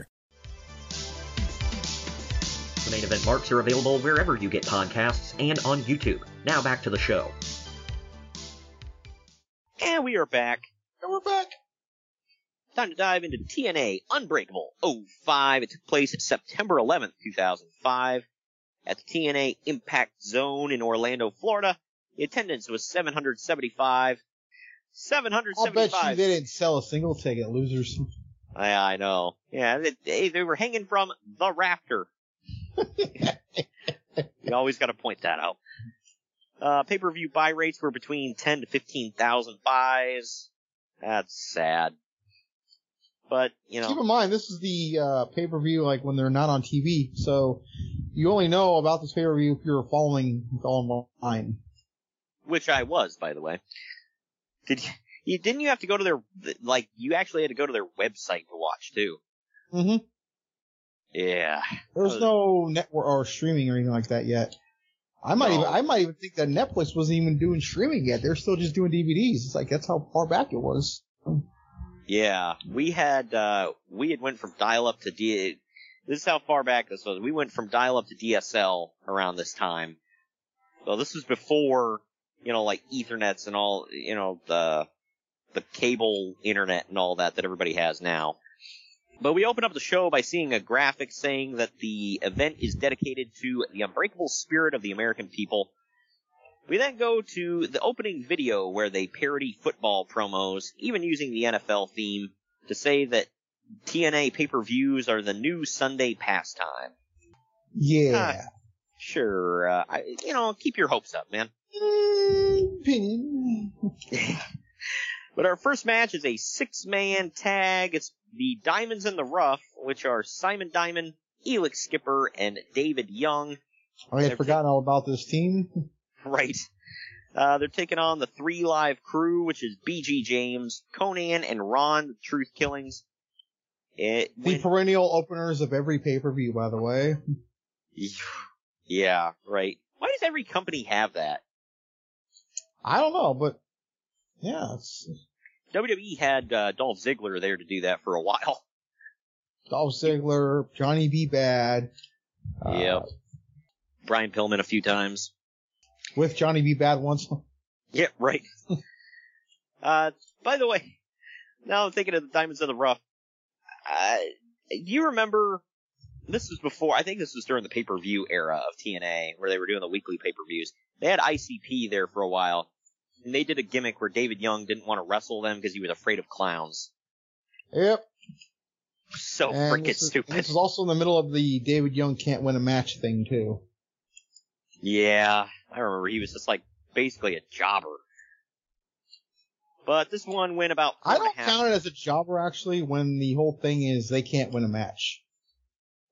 The event marks are available wherever you get podcasts and on YouTube. Now back to the show. And we are back. And we're back. Time to dive into TNA Unbreakable 05. It took place September 11th, 2005 at the TNA Impact Zone in Orlando, Florida. The attendance was 775. 775. I'll bet you they didn't sell a single ticket, losers. I, I know. Yeah, they, they, they were hanging from the rafter. <laughs> you always got to point that out. Uh, pay-per-view buy rates were between 10 to 15,000 buys. That's sad. But, you know. Keep in mind, this is the uh, pay per view like when they're not on TV, so you only know about this pay per view if you're following online. which I was, by the way. Did you, you didn't you have to go to their like you actually had to go to their website to watch too? Mm-hmm. Yeah. There's no network or streaming or anything like that yet. I might No. even I might even think that Netflix wasn't even doing streaming yet. They're still just doing DVDs. It's like that's how far back it was. Yeah, we had uh we had went from dial up to D. This is how far back this was. We went from dial up to DSL around this time. So this was before you know like Ethernets and all you know the the cable internet and all that that everybody has now. But we open up the show by seeing a graphic saying that the event is dedicated to the unbreakable spirit of the American people. We then go to the opening video where they parody football promos, even using the NFL theme, to say that TNA pay-per-views are the new Sunday pastime. Yeah. Ah, sure, uh, I, you know, keep your hopes up, man. <laughs> But our first match is a six-man tag. It's the Diamonds in the Rough, which are Simon Diamond, Elix Skipper, and David Young. I had forgotten all about this team. <laughs> Right. Uh, they're taking on the 3Live Kru, which is BG James, Konnan, and Ron, the Truth Killings. It, The perennial openers of every pay per view, by the way. <laughs> yeah, right. Why does every company have that? I don't know, but yeah, it's WWE had uh, Dolph Ziggler there to do that for a while. Dolph Ziggler, Johnny B. Bad. Uh, yep. Brian Pillman a few times. With Johnny B. Bad once. Yeah, right. <laughs> uh, by the way, now I'm thinking of the Diamonds of the Rough. Uh, do you remember? This was before. I think this was during the pay-per-view era of TNA, where they were doing the weekly pay-per-views. They had ICP there for a while, and they did a gimmick where David Young didn't want to wrestle them because he was afraid of clowns. Yep. So And freaking is- stupid. This was also in the middle of the David Young can't win a match thing too. Yeah, I remember he was just like basically a jobber. But this one went about. I don't count it as a jobber actually when the whole thing is they can't win a match.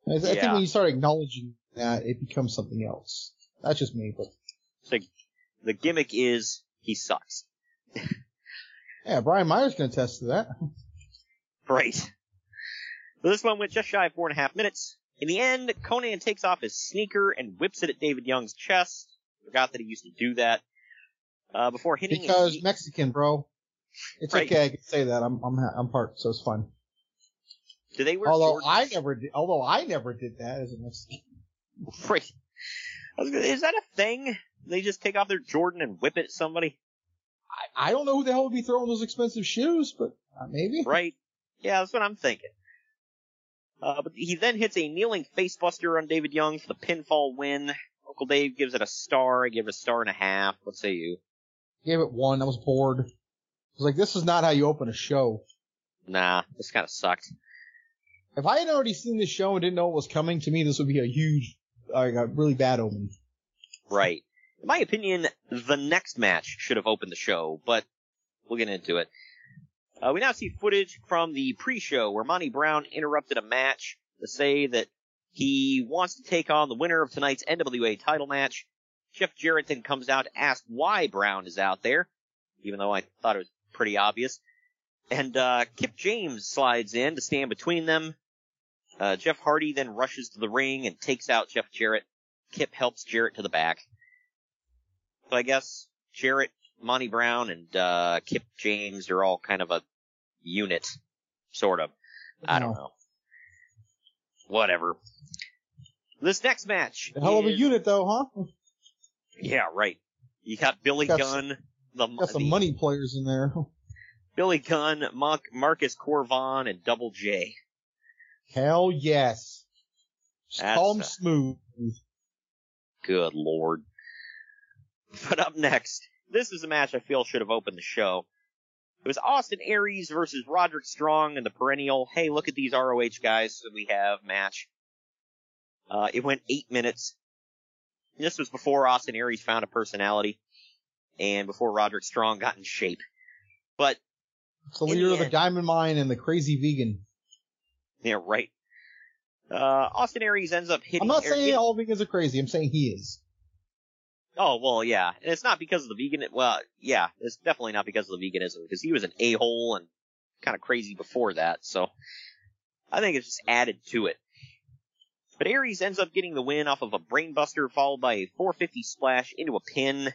I I think when you start acknowledging that, it becomes something else. That's just me, but So the gimmick is he sucks. yeah, Brian Myers can attest to that. Great. So this one went just shy of four and a half minutes. In the end, Konnan takes off his sneaker and whips it at David Young's chest. Forgot that he used to do that. Uh, before hitting Because Mexican, bro. It's Right. okay, I can say that. I'm I'm I'm part, so it's fine. do they wear Although Jordans? I never did, although I never did that as a Mexican. <laughs> Right. I was gonna- Is that a thing? They just take off their Jordan and whip it at somebody. I, I don't know who the hell would be throwing those expensive shoes, but uh, maybe. <laughs> Right? Yeah, that's what I'm thinking. Uh, but he then hits a kneeling facebuster on David Young for the pinfall win. Uncle Dave gives it a star. I give it a star and a half. What say you? Gave it one. I was bored. I was like, this is not how you open a show. Nah, this kind of sucked. If I had already seen this show and didn't know it was coming, to me this would be a huge, like a really bad omen. Right. In my opinion, the next match should have opened the show, but we'll get into it. Uh, we now see footage from the pre-show where Monty Brown interrupted a match to say that he wants to take on the winner of tonight's NWA title match. Jeff Jarrett then comes out to ask why Brown is out there, even though I thought it was pretty obvious. And uh, Kip James slides in to stand between them. Uh, Jeff Hardy then rushes to the ring and takes out Jeff Jarrett. Kip helps Jarrett to the back. So I guess Jarrett, Monty Brown, and uh, Kip James are all kind of a unit, sort of. I don't know. Whatever. This next match. A hell of a unit though, huh? Yeah, right. You got Billy Got Gunn, the, Got some the- money players in there. <laughs> Billy Gunn, Mark, Marcus Corvon, and Double J. Hell yes. Calm uh, smooth. Good lord. <laughs> But up next, this is a match I feel should have opened the show. It was Austin Aries versus Roderick Strong in the perennial, hey, look at these ROH guys that we have match. Uh, it went eight minutes. This was before Austin Aries found a personality and before Roderick Strong got in shape. But, It's the leader the of the end- Diamond Mine and the crazy vegan. yeah, right. Uh, Austin Aries ends up hitting I'm not Aries- saying all vegans are crazy. I'm saying he is. Oh well, yeah, and it's not because of the vegan. Well, yeah, it's definitely not because of the veganism because he was an a hole and kind of crazy before that. So I think it's just added to it. But Aries ends up getting the win off of a brainbuster followed by a 450 splash into a pin.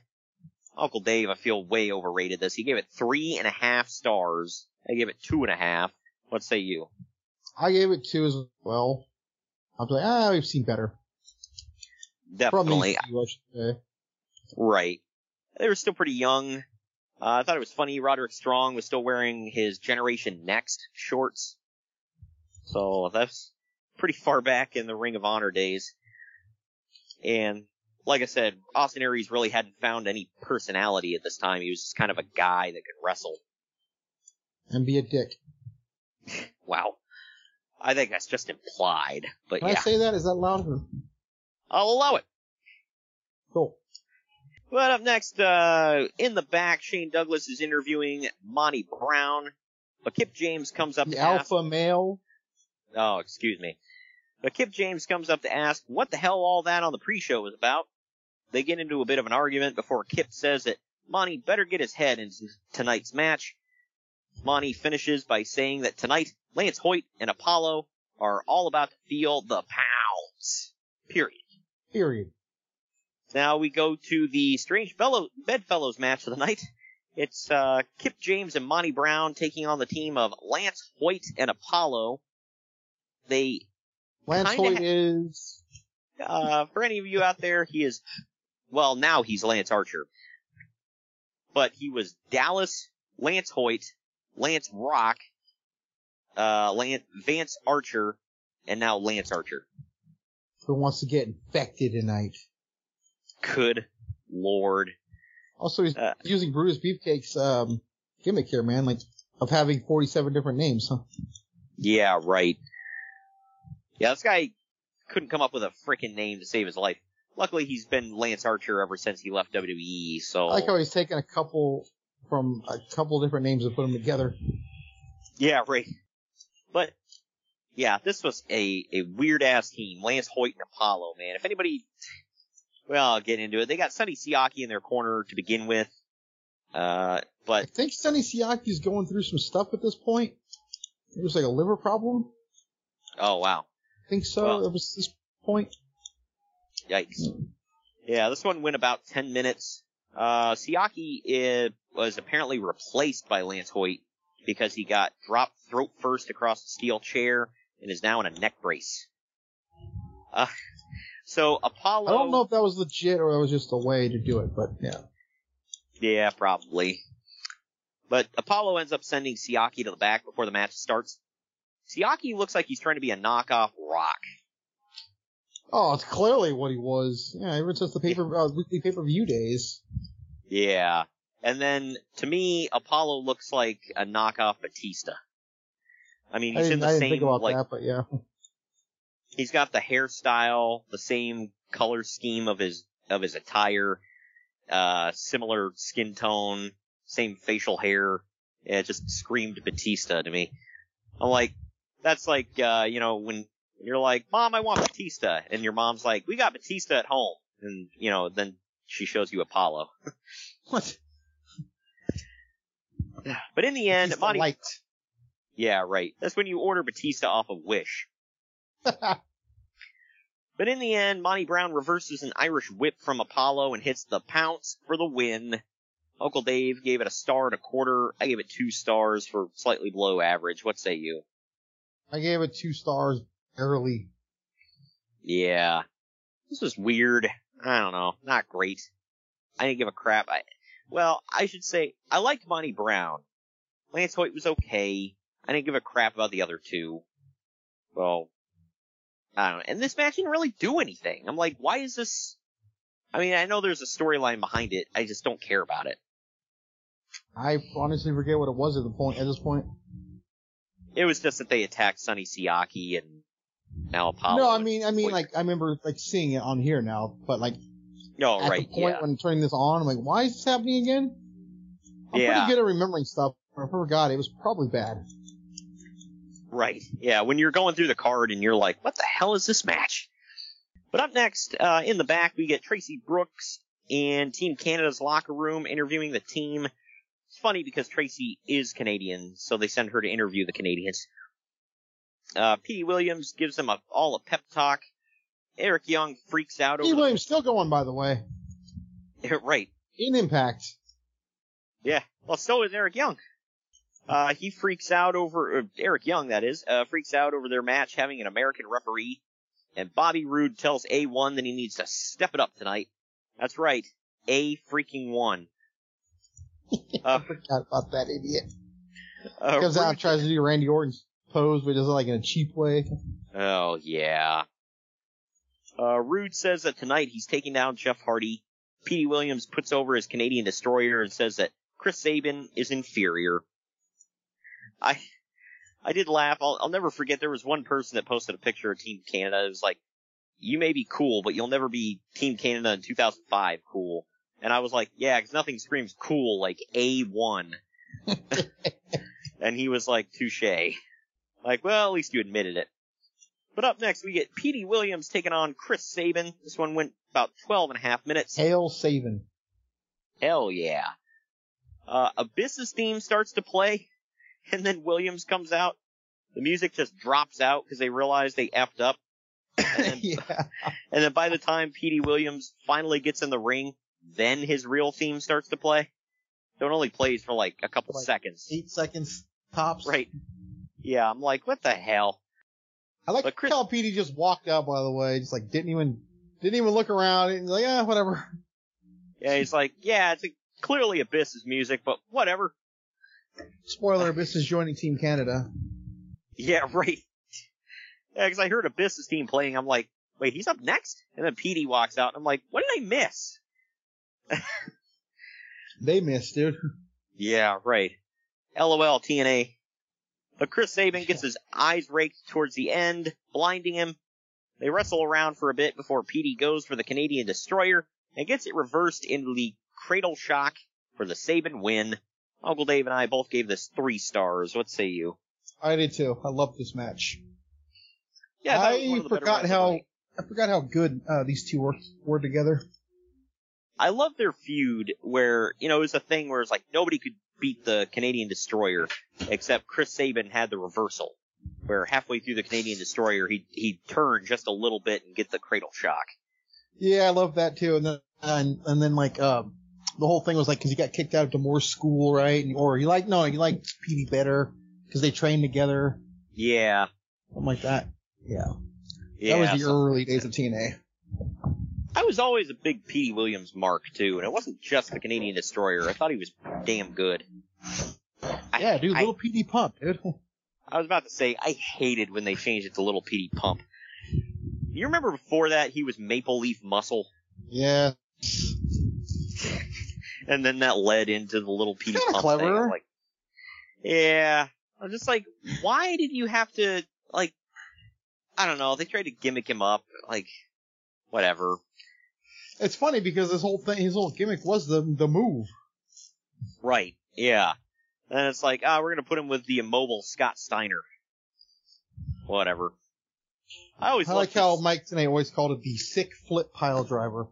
Uncle Dave, I feel way overrated this. He gave it three and a half stars. I gave it two and a half. What say you? I gave it two as well. I was like, ah, we've seen better. Definitely. these two, I should say. Right. They were still pretty young. Uh, I thought it was funny. Roderick Strong was still wearing his Generation Next shorts. So that's pretty far back in the Ring of Honor days. And like I said, Austin Aries really hadn't found any personality at this time. He was just kind of a guy that could wrestle. And be a dick. <laughs> Wow. I think that's just implied, but Can yeah, I say that? Is that loud? I'll allow it. Cool. But up next, uh, in the back, Shane Douglas is interviewing Monty Brown. But Kip James comes up The to ask, alpha male. Oh, excuse me. But Kip James comes up to ask what the hell all that on the pre-show was about. They get into a bit of an argument before Kip says that Monty better get his head into tonight's match. Monty finishes by saying that tonight Lance Hoyt and Apollo are all about to feel the pounce. Period. Period. Now we go to the Strange Bellow- Bedfellows match of the night. It's uh, Kip James and Monty Brown taking on the team of Lance Hoyt and Apollo. They Lance Hoyt ha- is. uh, for any of you out there, he is, well, now he's Lance Archer. But he was Dallas, Lance Hoyt, Lance Rock, uh, Lance, Vance Archer, and now Lance Archer. Who wants to get infected tonight? Good lord. Also, he's Uh, using Brutus Beefcake's um, gimmick here, man, like of having 47 different names. Huh? Yeah, right. Yeah, this guy couldn't come up with a freaking name to save his life. Luckily, he's been Lance Archer ever since he left WWE, so. I like how he's taken a couple from a couple different names and put them together. Yeah, right. But yeah, this was a a weird ass team. Lance Hoyt and Apollo, man. If anybody, well, I'll get into it. They got Sonny Siaki in their corner to begin with. Uh, but I think Sonny Siaki's going through some stuff at this point. It was like a liver problem. oh wow, I think so. Well- it was this point. yikes. Yeah, this one went about ten minutes. Uh, Siaki was apparently replaced by Lance Hoyt because he got dropped throat first across a steel chair and is now in a neck brace. Uh, So Apollo. I don't know if that was legit or it was just a way to do it, but yeah. Yeah, probably. But Apollo ends up sending Siaki to the back before the match starts. Siaki looks like he's trying to be a knockoff Rock. Oh, it's clearly what he was. Yeah, ever since the paper uh, weekly pay per view days. Yeah. And then to me, Apollo looks like a knockoff Batista. I mean, he's didn't, in I the same think about like that, but yeah. He's got the hairstyle, the same color scheme of his of his attire, uh, similar skin tone, same facial hair. Yeah, it just screamed Batista to me. I'm like, that's like, uh, you know, when you're like, Mom, I want Batista, and your mom's like, We got Batista at home, and you know, then she shows you Apollo. <laughs> what? But in the end, Batista Monty. light. Yeah, right. That's when you order Batista off of Wish. <laughs> But in the end, Monty Brown reverses an Irish whip from Apollo and hits the pounce for the win. Uncle Dave gave it a star and a quarter. I gave it two stars for slightly below average. What say you? I gave it two stars early. Yeah. This was weird. I don't know. Not great. I didn't give a crap. I, well, I should say, I liked Monty Brown. Lance Hoyt was okay. I didn't give a crap about the other two. Well, I don't know. And this match didn't really do anything. I'm like, why is this? I mean, I know there's a storyline behind it. I just don't care about it. I honestly forget what it was at the point at this point. It was just that they attacked Sonny Siaki and now Apollo. no, I mean, I mean, like I remember like seeing it on here now, but like no, at right, the point yeah. when turning this on, I'm like, why is this happening again? I'm Yeah. pretty good at remembering stuff. I forgot it was probably bad. Right. Yeah, when you're going through the card and you're like, what the hell is this match? But up next, uh, in the back, we get Traci Brooks and Team Canada's locker room interviewing the team. It's funny because Tracy is Canadian, so they send her to interview the Canadians. Uh, Petey Williams gives them a, all a pep talk. Eric Young freaks out over Williams still going, by the way, the, <laughs> right. in Impact. Yeah. Well, so is Eric Young. Uh, he freaks out over, uh, Eric Young, that is, uh, freaks out over their match having an American referee. And Bobby Roode tells A1 that he needs to step it up tonight. That's right. A freaking one. <laughs> Uh, Forgot about that idiot. uh, Comes out and tries to do Randy Orton's pose, but does it like in a cheap way. Oh, yeah. Uh, Roode says that tonight he's taking down Jeff Hardy. Petey Williams puts over his Canadian destroyer and says that Chris Sabin is inferior. I, I did laugh. I'll, I'll never forget there was one person that posted a picture of Team Canada. It was like, you may be cool, but you'll never be Team Canada in 2005 cool. And I was like, yeah, because nothing screams cool like A1. <laughs> and he was like, touche. Like, well, at least you admitted it. But up next, we get Petey Williams taking on Chris Sabin. This one went about 12 and a half minutes. Hail Sabin. Hell yeah. Uh, Abyss's theme starts to play, and then Williams comes out. The music just drops out because they realize they effed up. And then, <laughs> yeah. and then by the time Petey Williams finally gets in the ring, then his real theme starts to play. So it only plays for like a couple Like seconds. Eight seconds tops. Right. Yeah, I'm like, what the hell? I like But Chris- how Petey just walked out, by the way, just like didn't even didn't even look around. And like, yeah, whatever. Yeah, he's like, yeah, it's a, clearly Abyss's music, but whatever. Spoiler: Abyss is joining Team Canada. Yeah, right. Yeah, 'cause I heard Abyss's team playing. I'm like, wait, he's up next? And then Petey walks out. And I'm like, what did I miss? <laughs> They missed, dude. Yeah, right. LOL TNA. But Chris Sabin gets his eyes raked towards the end, blinding him. They wrestle around for a bit before Petey goes for the Canadian Destroyer and gets it reversed into the Cradle Shock for the Sabin win. Uncle Dave and I both gave this three stars. What say you? I did too. I loved this match. Yeah, I one of the better forgot ones of the how. I forgot how good uh, these two were were together. I love their feud where, you know, it was a thing where it's like nobody could beat the Canadian Destroyer except Chris Sabin had the reversal. Where halfway through the Canadian Destroyer, he he'd turn just a little bit and get the cradle shock. Yeah, I love that too. And then and, and then like um the whole thing was like because he got kicked out of D'Amore school, right? And, or he like no, he liked Petey better because they trained together, Yeah, something like that. Yeah, yeah. that was the early days of TNA. I was always a big Petey Williams mark too, and it wasn't just the Canadian Destroyer. I thought he was damn good. Yeah, dude, little Petey Pump, dude. <laughs> I was about to say I hated when they changed it to Little Petey Pump. You remember before that he was Maple Leaf Muscle, Yeah. And then that led into the Little Kinda Pump clever. thing. I'm like, yeah, I'm just like, why did you have to like? I don't know. They tried to gimmick him up, like, whatever. It's funny because this whole thing, his whole gimmick was the the move. Right. Yeah. And it's like, ah, we're gonna put him with the immobile Scott Steiner. Whatever. I always I like how Mike Tenay always called it the sick flip pile driver.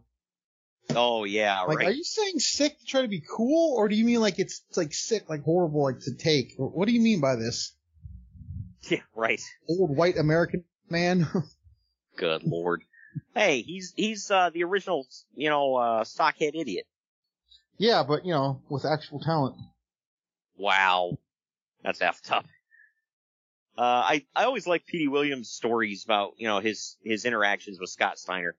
His- Oh yeah, Like, right. are you saying sick to try to be cool, or do you mean like it's, it's like sick, like horrible, like to take? What do you mean by this? <laughs> Yeah, right. Old white American man. <laughs> Good lord. Hey, he's he's uh the original, you know, uh stockhead idiot. yeah, but you know, with actual talent. Wow. That's effed up. Uh, I, I always like Petey Williams' stories about, you know, his, his interactions with Scott Steiner.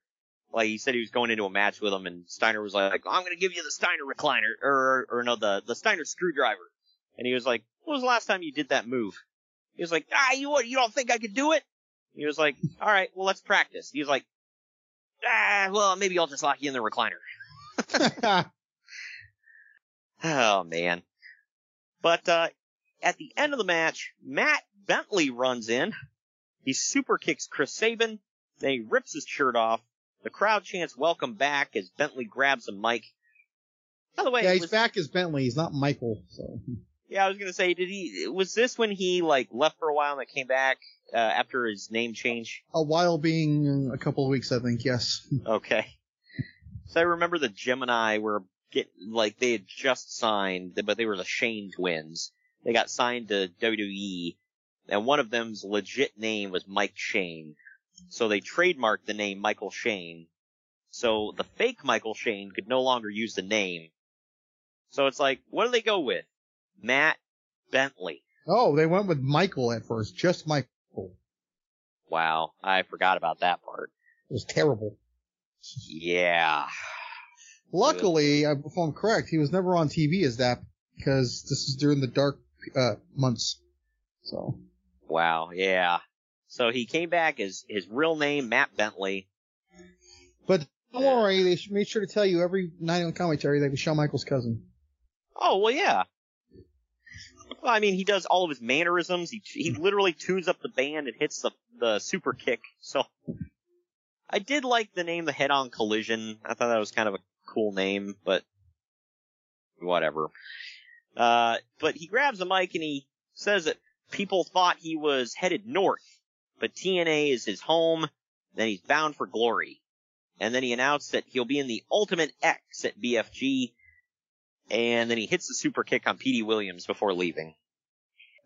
Like, he said he was going into a match with him, and Steiner was like, I'm gonna give you the Steiner recliner, or, or no, the, the Steiner screwdriver. And he was like, when was the last time you did that move? He was like, ah, you what, you don't think I could do it? He was like, alright, well, let's practice. He was like, ah, well, maybe I'll just lock you in the recliner. <laughs> Oh man. But uh at the end of the match, Matt Bentley runs in. He super kicks Chris Sabin, then he rips his shirt off. The crowd chants welcome back as Bentley grabs a mic. By the way, yeah, he's was- back as Bentley. He's not Michael. So yeah, I was gonna say, did he, was this when he like left for a while and then came back, uh, after his name change? a while being a couple of weeks, I think. Yes. Okay. So I remember the Gymini were get like they had just signed, but they were the Shane twins. They got signed to WWE, and one of them's legit name was Mike Shane. So they trademarked the name Michael Shane. So the fake Michael Shane could no longer use the name. So it's like, what do they go with? Matt Bentley. Oh, they went with Michael at first, just Michael. Wow, I forgot about that part. It was terrible. Yeah. Luckily, if I'm correct, he was never on TV as that because this is during the dark uh, months. So Wow, yeah. So he came back as his real name, Matt Bentley. But don't worry, they made sure to tell you every night on commentary that he's Shawn Michaels' cousin. Oh, well, yeah. Well, I mean, he does all of his mannerisms. He, he literally tunes up the band and hits the, the super kick. So, I did like the name the Head On Collision. I thought that was kind of a cool name, but whatever. Uh, but he grabs the mic and he says that people thought he was headed north, but TNA is his home, then he's bound for glory. And then he announced that he'll be in the Ultimate X at BFG, and then he hits the super kick on Petey Williams before leaving.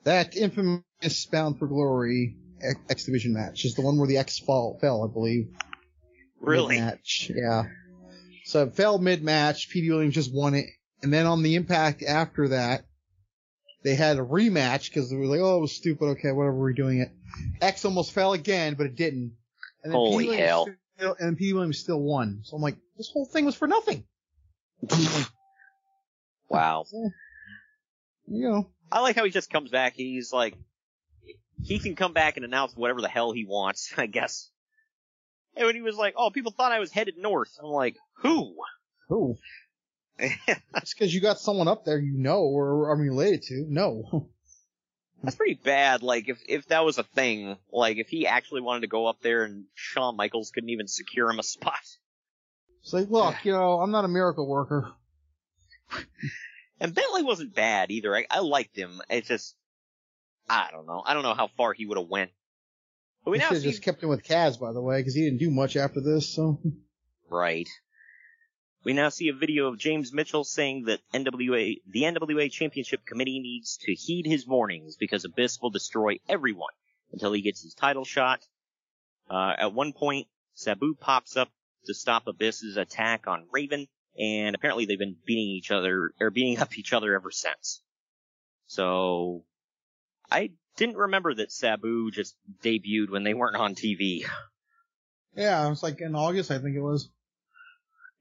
That infamous Bound for Glory X- Division match is the one where the X fall, fell, I believe. Really? Match, yeah. So it fell mid match. Petey Williams just won it, and then on the Impact after that, they had a rematch because they were like, "Oh, it was stupid. Okay, whatever, we're doing it." X almost fell again, but it didn't. And then Holy Williams hell. Still, and Petey Williams still won. So I'm like, this whole thing was for nothing. <laughs> Wow. You know. I like how he just comes back. He's like, he can come back and announce whatever the hell he wants, <laughs> I guess. And when he was like, oh, people thought I was headed north. I'm like, who? Who? <laughs> That's because you got someone up there you know or are related to. No. <laughs> That's pretty bad. Like, if, if that was a thing, like, if he actually wanted to go up there and Shawn Michaels couldn't even secure him a spot. It's like, look, you know, I'm not a miracle worker. And Bentley wasn't bad either. I, I liked him. It's just, I don't know. I don't know how far he would have went. But we We now should have see, just kept him with Kaz, by the way, because he didn't do much after this. So right. We now see a video of James Mitchell saying that NWA, the NWA Championship Committee needs to heed his warnings because Abyss will destroy everyone until he gets his title shot. Uh, at one point, Sabu pops up to stop Abyss's attack on Raven, and apparently they've been beating each other, or beating up each other ever since. So, I didn't remember that Sabu just debuted when they weren't on TV. yeah, it was like in August, I think it was.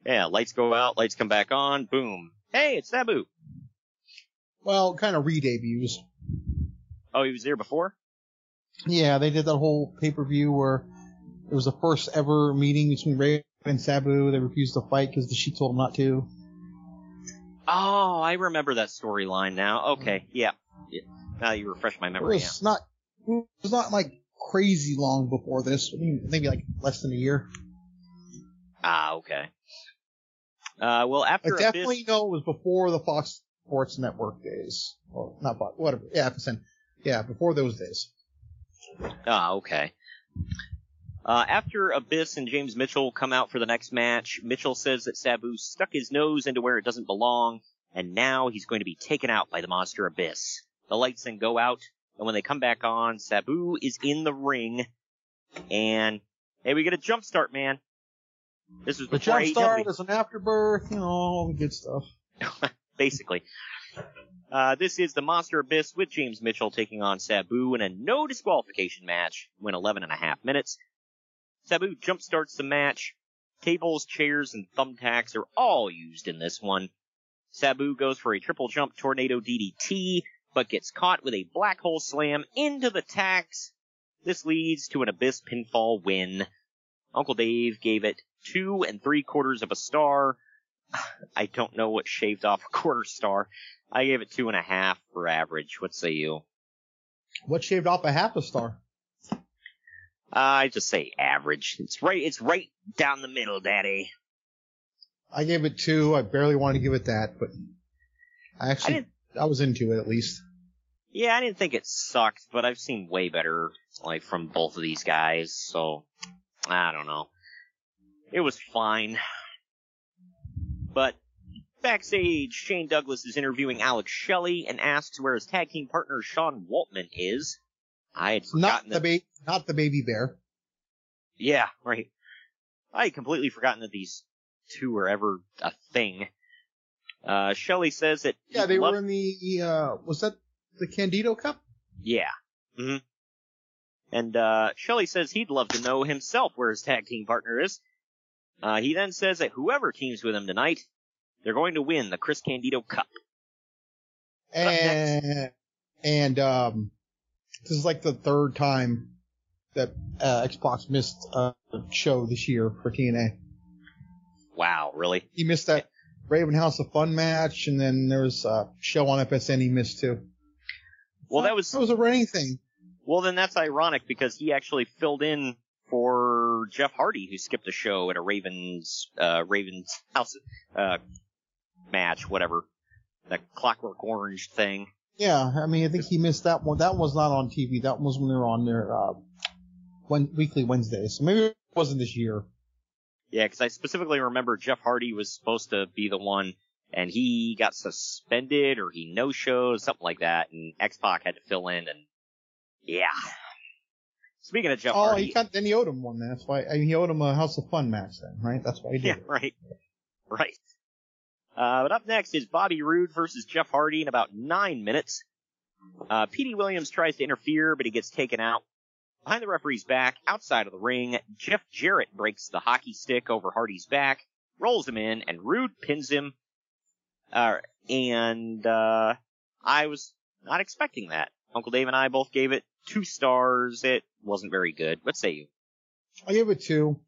Yeah, lights go out, lights come back on, boom. Hey, it's Sabu. Well, kind of re-debuts. Oh, he was there before? Yeah, they did that whole pay-per-view where it was the first ever meeting between Ray and Sabu. They refused to fight because the Sheik told them not to. Oh, I remember that storyline now. Okay, yeah. yeah. Now you refresh my memory. It was not, it was not like crazy long before this. I mean, maybe like less than a year. Ah, okay. Uh, well, after I definitely know it was before the Fox Sports Network days. Well, not Fox, whatever. Yeah. Yeah, before those days. Ah, okay. Uh, after Abyss and James Mitchell come out for the next match, Mitchell says that Sabu stuck his nose into where it doesn't belong, and now he's going to be taken out by the monster Abyss. The lights then go out, and when they come back on, Sabu is in the ring, and hey, we get a jump start, man. This is The before jump start AEW. is an afterbirth, you know, all the good stuff. <laughs> basically. Uh, this is the Monster Abyss with James Mitchell taking on Sabu in a no disqualification match. went 11 and a half minutes. Sabu jumpstarts the match. Tables, chairs, and thumbtacks are all used in this one. Sabu goes for a triple jump tornado DDT, but gets caught with a black hole slam into the tacks. This leads to an Abyss pinfall win. Uncle Dave gave it two and three quarters of a star. <sighs> I don't know what shaved off a quarter star. I gave it two and a half for average. What say you? What shaved off a half a star? Uh, I just say average. It's right. It's right down the middle, Daddy. I gave it two. I barely wanted to give it that, but I actually, I, was into it at least. Yeah, I didn't think it sucked, but I've seen way better, like from both of these guys. So I don't know. It was fine, but backstage, Shane Douglas is interviewing Alex Shelley and asks where his tag team partner Sean Waltman is. I had Not forgotten the that. ba- not the baby bear. Yeah, right. I had completely forgotten that these two were ever a thing. Uh, Shelley says that. Yeah, they love- were in the, uh, was that the Candido Cup? Yeah. hmm And, uh, Shelley says he'd love to know himself where his tag team partner is. Uh, he then says that whoever teams with him tonight, they're going to win the Chris Candido Cup. And, and, um, this is like the third time that, uh, X Pac missed a show this year for TNA. Wow, really? He missed that Raven House of Fun match, and then there was a show on FSN he missed too. Well, that was. That was a running thing. Well, then that's ironic because he actually filled in for Jeff Hardy, who skipped a show at a Ravens, uh, Ravens house, uh, match, whatever. That Clockwork Orange thing. Yeah, I mean, I think he missed that one. That was not on TV. That was when they were on their, uh, one, weekly Wednesdays. So maybe it wasn't this year. Yeah, because I specifically remember Jeff Hardy was supposed to be the one, and he got suspended or he no showed, something like that, and X Pac had to fill in, and yeah. Speaking of Jeff oh, Hardy, he got, then he owed him one. That's why, I mean, he owed him a House of Fun match then, right? That's why he did yeah, right, right. Uh, but up next is Bobby Roode versus Jeff Hardy in about nine minutes. Uh, Petey Williams tries to interfere, but he gets taken out. Behind the referee's back, outside of the ring, Jeff Jarrett breaks the hockey stick over Hardy's back, rolls him in, and Roode pins him. Uh, and, uh, I was not expecting that. Uncle Dave and I both gave it two stars. It wasn't very good. What say you? I gave it two.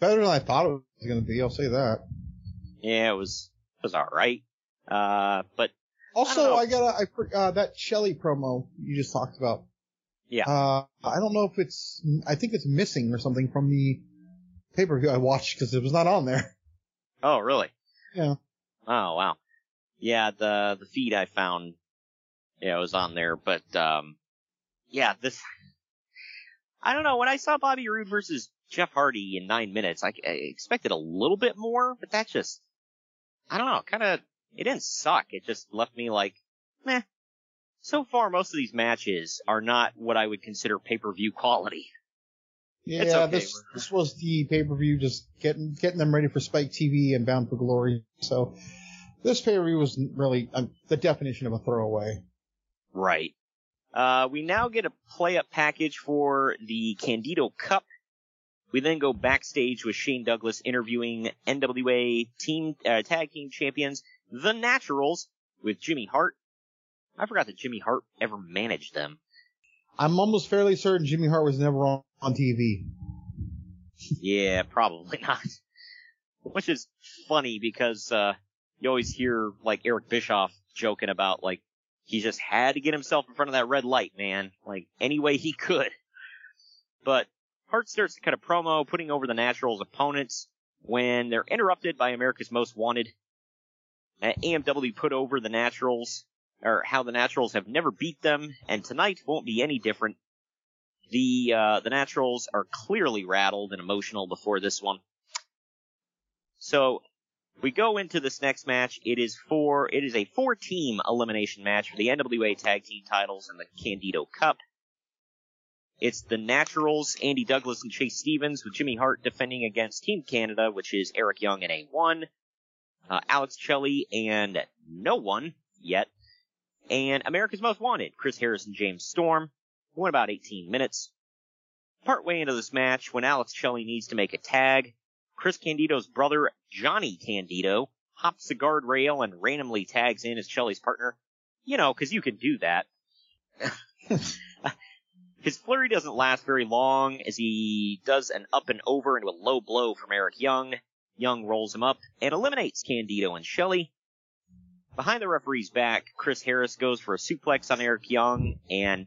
Better than I thought it was going to be, I'll say that. Yeah, it was, it was alright. Uh, but, Also, I, got a, I, uh, that Shelly promo you just talked about. yeah. Uh, I don't know if it's, I think it's missing or something from the pay-per-view I watched because it was not on there. Oh, really? Yeah. Oh, wow. Yeah, the, the feed I found, yeah, it was on there, but, um, yeah, this, I don't know, when I saw Bobby Roode versus Jeff Hardy in nine minutes, I, I expected a little bit more, but that just, I don't know, kinda, it didn't suck, it just left me like, meh. So far, most of these matches are not what I would consider pay-per-view quality. Yeah, okay. this this was the pay per view, just getting getting them ready for Spike TV and Bound for Glory. So this pay per view was really um, the definition of a throwaway. We now get a play up package for the Candido Cup. We then go backstage with Shane Douglas interviewing NWA team uh, tag team champions, the Naturals, with Jimmy Hart. I forgot that Jimmy Hart ever managed them. I'm almost fairly certain Jimmy Hart was never on, on TV. yeah, probably <laughs> not. Which is funny because uh you always hear like Eric Bischoff joking about like he just had to get himself in front of that red light, man, like any way he could. But Hart starts to cut a promo putting over the Naturals opponents when they're interrupted by America's Most Wanted. Uh, AMW put over the Naturals, or how the Naturals have never beat them, and tonight won't be any different. The uh, the Naturals are clearly rattled and emotional before this one. So we go into this next match. It is for it is a four team elimination match for the NWA Tag Team titles and the Candido Cup. It's the Naturals, Andy Douglas and Chase Stevens, with Jimmy Hart defending against Team Canada, which is Eric Young and A1, uh, Alex Shelley and no one yet, and America's Most Wanted, Chris Harris and James Storm. Went about 18 minutes. Partway into this match, when Alex Shelley needs to make a tag, Chris Candido's brother, Johnny Candido, hops the guardrail and randomly tags in as Shelly's partner. You know, cause you can do that. <laughs> His flurry doesn't last very long as he does an up and over into a low blow from Eric Young. Young rolls him up and eliminates Candido and Shelly. Behind the referee's back, Chris Harris goes for a suplex on Eric Young and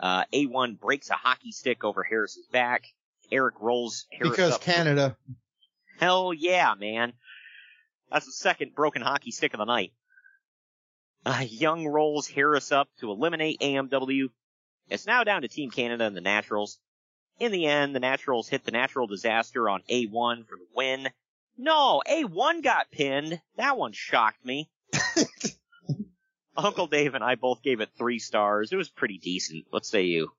uh, A1 breaks a hockey stick over Harris's back. Eric rolls Harris because up. Canada. Hell yeah, man. That's the second broken hockey stick of the night. Uh, Young rolls Harris up to eliminate AMW. It's now down to Team Canada and the Naturals. In the end, the Naturals hit the natural disaster on A1 for the win. No, A1 got pinned. That one shocked me. <laughs> Uncle Dave and I both gave it three stars. It was pretty decent. What say you?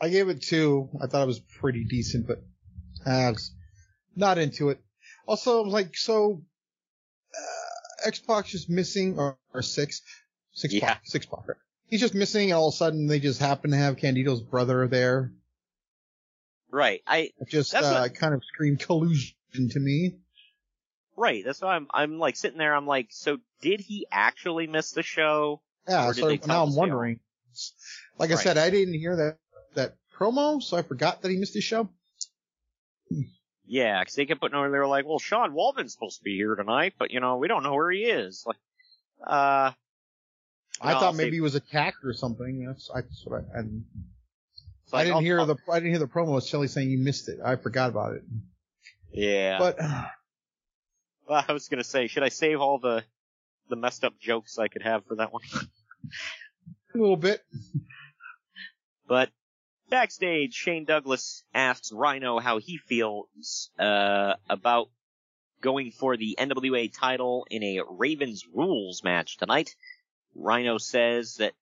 I gave it two. I thought it was pretty decent, but was not into it. Also, I was like, so uh, X Pac just missing or, or six, six Yeah. Six right? He's just missing, all of a sudden they just happen to have Candido's brother there. Right. I It just uh, what- kind of screamed collusion to me. right. That's why I'm I'm like sitting there. I'm like, so did he actually miss the show? Yeah, so now I'm wondering. Like I Right. said, I didn't hear that that promo, so I forgot that he missed the show. Yeah, 'cause they kept putting over. They were like, well, Sean Waltman's supposed to be here tonight, but you know we don't know where he is. Like, uh, I no, thought maybe he was attacked or something. That's, I, that's what I, and it's I like, didn't I'll- hear I'll- the I didn't hear the promo with Shelly saying you missed it. I forgot about it. Yeah. But <sighs> Well, I was gonna say, should I save all the the messed up jokes I could have for that one? a little bit. But backstage, Shane Douglas asks Rhino how he feels uh, about going for the NWA title in a Ravens Rules match tonight. Rhino says that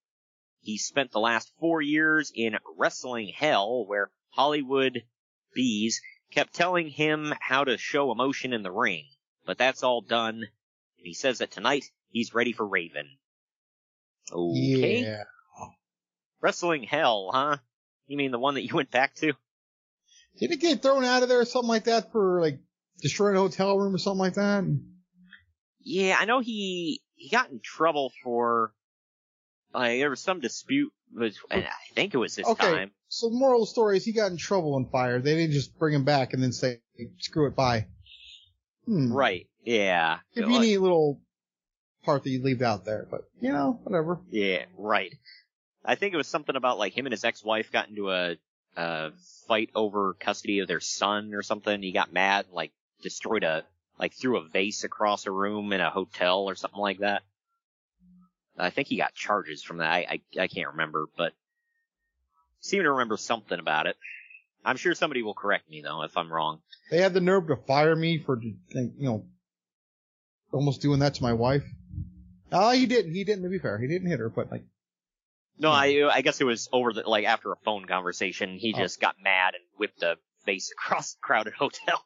he spent the last four years in wrestling hell, where Hollywood bees kept telling him how to show emotion in the ring. But that's all done. And he says that tonight he's ready for Raven. Okay. Yeah. Wrestling hell, huh? You mean the one that you went back to? Did he get thrown out of there or something like that for like destroying a hotel room or something like that? Yeah, I know he he got in trouble for like there was some dispute and I think it was this okay. time. So the moral of the story is he got in trouble and fired. They didn't just bring him back and then say, screw it, bye. Hmm. Right. Yeah. If you need a little part that you leave out there, but you know, whatever. Yeah, right. I think it was something about like him and his ex-wife got into a, a fight over custody of their son or something. He got mad, and, like destroyed a, like threw a vase across a room in a hotel or something like that. I think he got charges from that. I, I, I can't remember, but seem to remember something about it. I'm sure somebody will correct me though if I'm wrong. They had the nerve to fire me for, you know, almost doing that to my wife. Ah, he didn't. He didn't. To be fair, he didn't hit her, but like, No, I I guess it was over the like after a phone conversation. He Oh. just got mad and whipped a face <laughs> across the crowded hotel.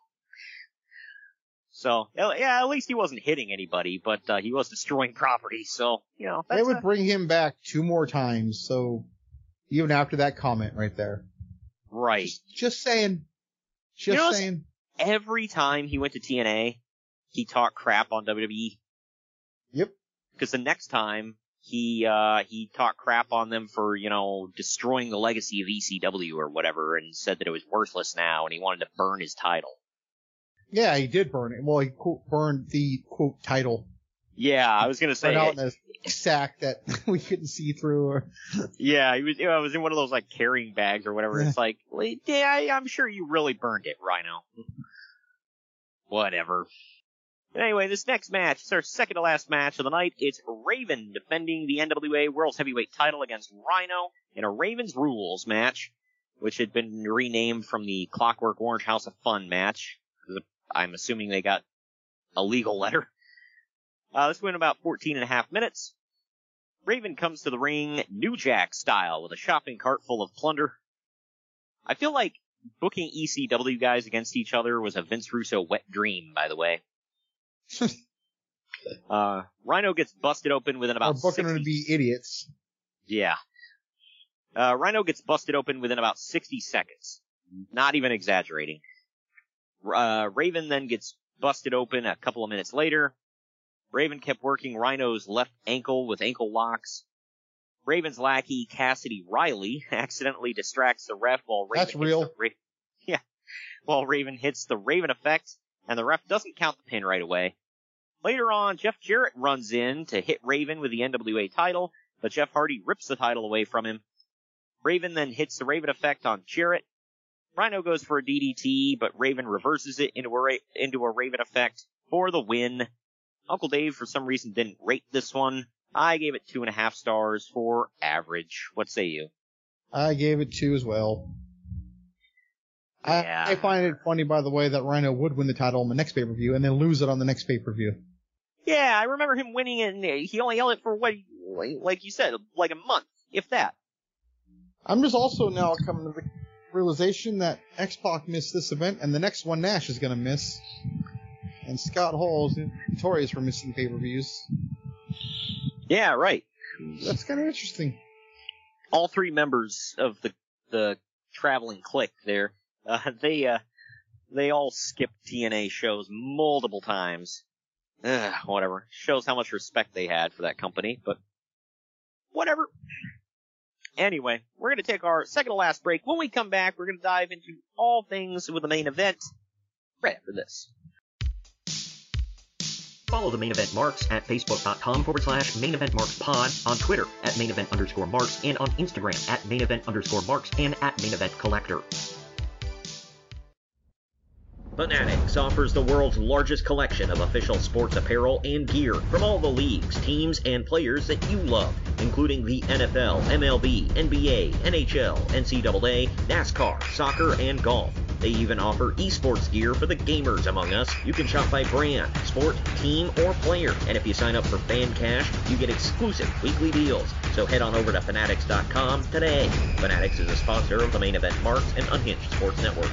So yeah, yeah, at least he wasn't hitting anybody, but uh, he was destroying property. So you know, they would a- bring him back two more times. So even after that comment right there, right. just saying, Just You know, saying. Every time he went to TNA, he talked crap on WWE. Yep. Because the next time he uh he talked crap on them for you know destroying the legacy of ECW or whatever, and said that it was worthless now, and he wanted to burn his title. Yeah, he did burn it. Well, he quote, burned the quote title. Yeah, I was gonna say. Out in a sack that <laughs> we couldn't see through. Or Yeah, he was. You know, it was in one of those like carrying bags or whatever. It's like, yeah, I- I'm sure you really burned it, Rhino. Whatever. Anyway, this next match is our second to last match of the night. It's Raven defending the NWA World's Heavyweight title against Rhino in a Raven's Rules match, which had been renamed from the Clockwork Orange House of Fun match. I'm assuming they got a legal letter. Uh, this went about 14 and a half minutes. Raven comes to the ring New Jack style with a shopping cart full of plunder. I feel like booking ECW guys against each other was a Vince Russo wet dream, by the way. <laughs> uh, Rhino gets busted open within about booking 60 them to be idiots. yeah. Uh, Rhino gets busted open within about 60 seconds. Not even exaggerating. Uh, Raven then gets busted open a couple of minutes later. Raven kept working Rhino's left ankle with ankle locks. Raven's lackey, Cassidy Riley, <laughs> accidentally distracts the ref while Raven That's real. Ra- <laughs> yeah. While Raven hits the Raven effect, and the ref doesn't count the pin right away. Later on, Jeff Jarrett runs in to hit Raven with the NWA title, but Jeff Hardy rips the title away from him. Raven then hits the Raven effect on Jarrett. Rhino goes for a DDT, but Raven reverses it into a, Ra- into a Raven effect for the win. Uncle Dave, for some reason, didn't rate this one. I gave it two and a half stars for average. What say you? I gave it two as well. I, I find it funny, by the way, that Rhino would win the title on the next pay per view and then lose it on the next pay per view. Yeah, I remember him winning it, and he only held it for what, like you said, like a month, if that. I'm just also now coming to the realization that X Pac missed this event, and the next one Nash is going to miss. And Scott Hall is notorious for missing pay per views. Yeah, right. That's kind of interesting. all three members of the the traveling clique there, uh, <laughs> they uh, they all skipped TNA shows multiple times. Ugh, whatever. Shows how much respect they had for that company, but whatever. Anyway, we're gonna take our second to last break. When we come back, we're gonna dive into all things with the main event right after this. Follow the main event marks at facebook.com forward slash main event marks pod, on Twitter at main event underscore marks, and on Instagram at main event underscore marks and at main event collector. Fanatics offers the world's largest collection of official sports apparel and gear from all the leagues, teams, and players that you love, including the NFL, MLB, NBA, NHL, NCAA, NASCAR, soccer, and golf. They even offer esports gear for the gamers among us. You can shop by brand, sport, team, or player. And if you sign up for Fan Cash, you get exclusive weekly deals. So head on over to Fanatics.com today. Fanatics is a sponsor of the main event Marks and Unhinged Sports Network.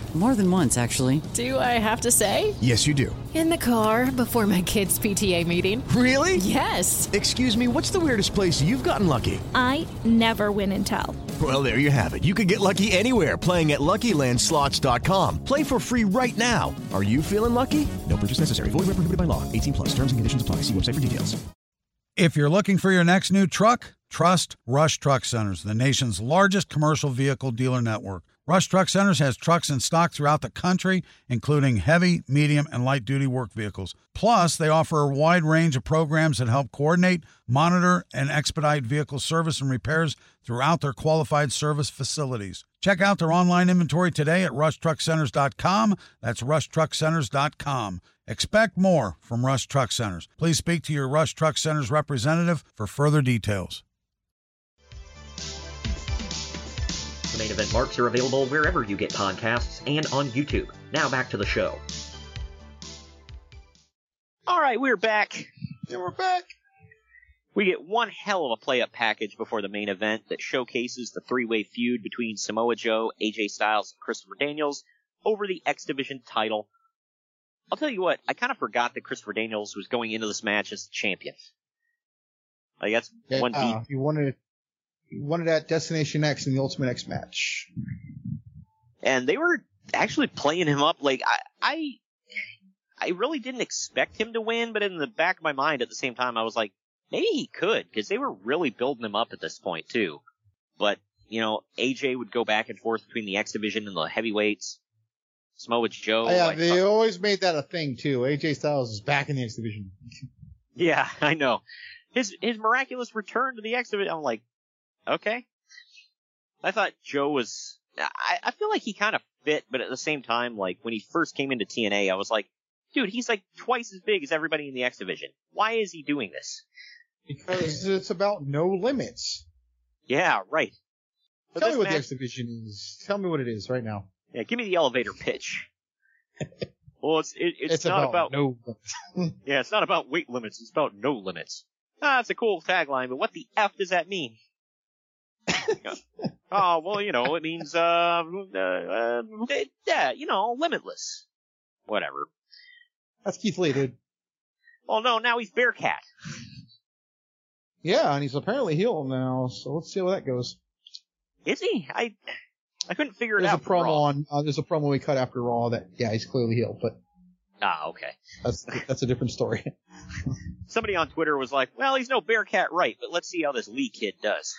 More than once, actually. Do I have to say? Yes, you do. In the car before my kids' PTA meeting. Really? Yes. Excuse me, what's the weirdest place you've gotten lucky? I never win and tell. Well, there you have it. You can get lucky anywhere playing at LuckyLandSlots.com. Play for free right now. Are you feeling lucky? No purchase necessary. Void where prohibited by law. 18 plus. Terms and conditions apply. See website for details. If you're looking for your next new truck, trust Rush Truck Centers, the nation's largest commercial vehicle dealer network. Rush Truck Centers has trucks in stock throughout the country, including heavy, medium, and light duty work vehicles. Plus, they offer a wide range of programs that help coordinate, monitor, and expedite vehicle service and repairs throughout their qualified service facilities. Check out their online inventory today at rushtruckcenters.com. That's rushtruckcenters.com. Expect more from Rush Truck Centers. Please speak to your Rush Truck Centers representative for further details. Main event marks are available wherever you get podcasts and on YouTube. Now back to the show. All right, we're back. Yeah, we're back. We get one hell of a play-up package before the main event that showcases the three-way feud between Samoa Joe, AJ Styles, and Christopher Daniels over the X Division title. I'll tell you what, I kind of forgot that Christopher Daniels was going into this match as the champion. Like that's Yeah, one uh, deep. you wanted wanted that Destination X in the Ultimate X match. and they were actually playing him up like I, I I really didn't expect him to win, but in the back of my mind at the same time I was like maybe he could because they were really building him up at this point too. But you know AJ would go back and forth between the X division and the heavyweights. Samoa Joe. Oh, yeah, I they uh, always made that a thing too. AJ Styles is back in the X division. <laughs> Yeah, I know. His his miraculous return to the X division. I'm like, okay. I thought Joe was. I I feel like he kind of fit, but at the same time, like when he first came into TNA, I was like, dude, he's like twice as big as everybody in the X division. Why is he doing this? Because it's about no limits. Yeah, right. Tell me what the X division is. Tell me what it is right now. Yeah, give me the elevator pitch. <laughs> well, it's it, it's, It's not about about, no <laughs> yeah, it's not about weight limits. It's about no limits. Ah, it's a cool tagline, but what the f does that mean? Oh well, you know, it means uh, uh, uh yeah, you know, limitless. Whatever. That's Keith Lee, dude. Oh no, now he's Bearcat. Yeah, and he's apparently healed now, so let's see how that goes. Is he? I I couldn't figure it There's a out. promo Raw. on uh, there's a promo we cut after Raw that yeah he's clearly healed, but Ah, okay. that's <laughs> that's a different story. Somebody on Twitter was like, "Well, he's no Bearcat right?" but let's see how this Lee kid does."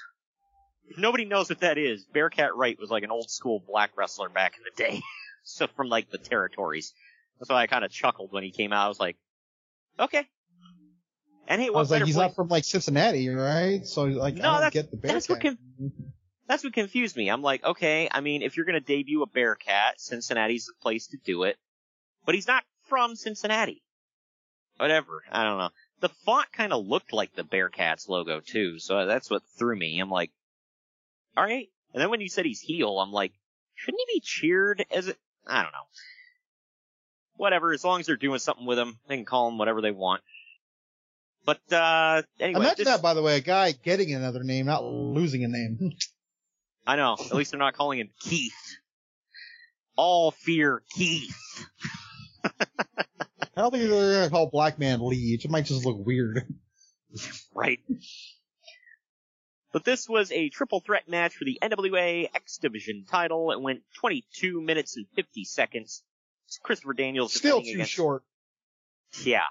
If nobody knows what that is, Bearcat Wright was like an old school black wrestler back in the day, <laughs> so from like the territories. That's why I kind of chuckled when he came out. I was like, "Okay." And hey, I was like he's place- not from like Cincinnati, right? So like No, I don't that's- get the Bearcat. that's what con- That's what confused me. I'm like, okay, I mean, if you're gonna debut a Bearcat, Cincinnati's the place to do it. But he's not from Cincinnati. Whatever. I don't know. The font kind of looked like the Bearcats logo too, so that's what threw me. I'm like, alright. And then when you said he's heel, I'm like, shouldn't he be cheered as a, I don't know. Whatever, as long as they're doing something with him, they can call him whatever they want. But, uh, anyway. Imagine this- that, by the way, a guy getting another name, not losing a name. <laughs> I know. At least they're not calling him Keith. All fear Keith. I don't think they're gonna call Black Man Lee. It might just look weird. Right. But this was a triple threat match for the NWA X Division title. It went 22 minutes and 50 seconds. It's Christopher Daniels Still too against, short. Yeah.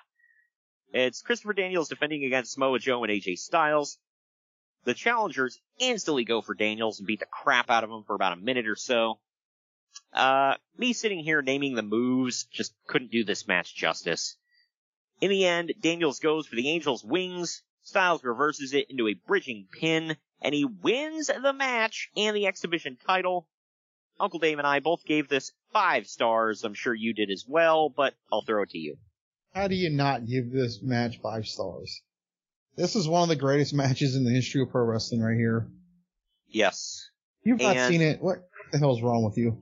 It's Christopher Daniels defending against Samoa Joe and AJ Styles. The challengers instantly go for Daniels and beat the crap out of him for about a minute or so. Uh, me sitting here naming the moves just couldn't do this match justice. In the end, Daniels goes for the Angel's wings, Styles reverses it into a bridging pin, and he wins the match and the X Division title. Uncle Dave and I both gave this five stars. I'm sure you did as well, but I'll throw it to you. How do you not give this match five stars? This is one of the greatest matches in the history of pro wrestling right here. Yes. You've not And- seen it. What the hell's wrong with you?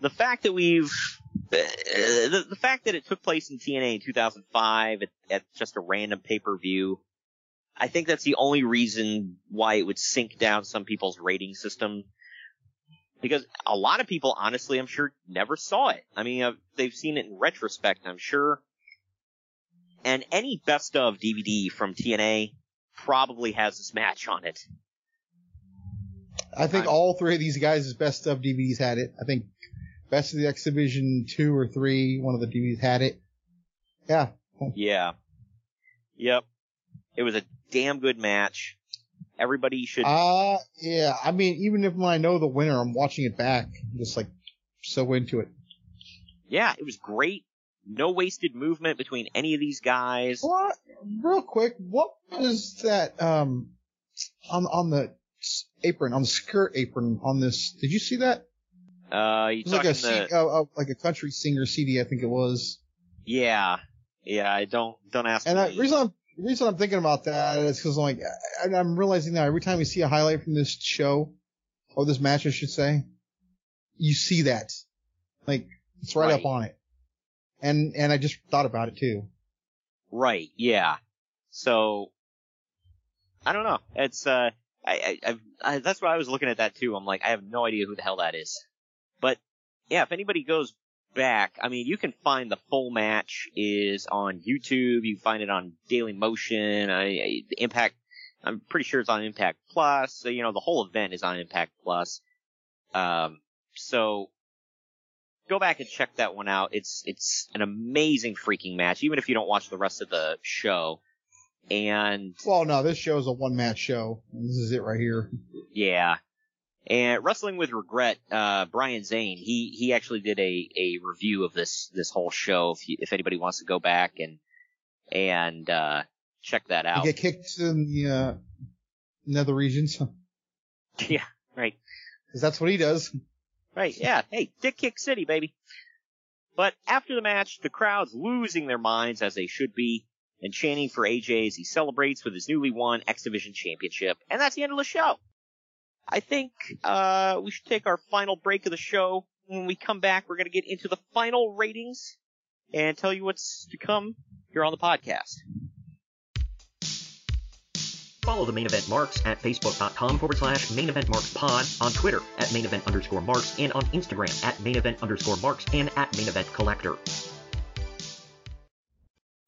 the fact that we've uh, the, the fact that it took place in TNA in 2005 at, at just a random pay-per-view, I think that's the only reason why it would sink down some people's rating system. Because a lot of people, honestly, I'm sure never saw it. I mean, uh, they've seen it in retrospect, I'm sure. And any best of DVD from TNA probably has this match on it. I think all three of these guys' best of DVDs had it. I think Best of the X Division two or three, one of the DVDs had it. Yeah. Yeah. Yep. It was a damn good match. Everybody should. Uh, yeah. I mean, even if I know the winner, I'm watching it back. I'm just like so into it. yeah, it was great. No wasted movement between any of these guys. What? Real quick, what was that, um, on, on the apron, on the skirt apron on this? Did you see that? Uh, you was like a, the? uh, uh, like a country singer CD, I think it was. Yeah, yeah. I don't don't ask And the reason I'm, the reason I'm thinking about that is because I'm like, I'm realizing now every time we see a highlight from this show, or this match, I should say, you see that. Like, it's right, Right. up on it. And, and I just thought about it too. Right. Yeah. So I don't know. It's uh, I, I, I that's why I was looking at that too. I'm like, I have no idea who the hell that is. But yeah, if anybody goes back, I mean, you can find the full match is on YouTube. You can find it on Daily Motion. I, I, Impact. I'm pretty sure it's on Impact Plus. So, you know, the whole event is on Impact Plus. Um, so go back and check that one out. It's it's an amazing freaking match, even if you don't watch the rest of the show. And well, no, this show is a one match show. This is it right here. Yeah. And Wrestling with Regret, uh, Brian Zane, he, he actually did a, a review of this, this whole show if you, if anybody wants to go back and, and, uh, check that out. You get kicked in the, uh, nether regions. <laughs> yeah, right. Cause that's what he does. Right, yeah. Hey, Dick Kick City, baby. But after the match, the crowd's losing their minds as they should be and chanting for AJ as he celebrates with his newly won X Division Championship. And that's the end of the show. I think uh, we should take our final break of the show. When we come back, we're going to get into the final ratings and tell you what's to come here on the podcast. Follow the main event marks at facebook.com forward slash main event marks pod, on Twitter at main event underscore marks, and on Instagram at main event underscore marks and at main event collector.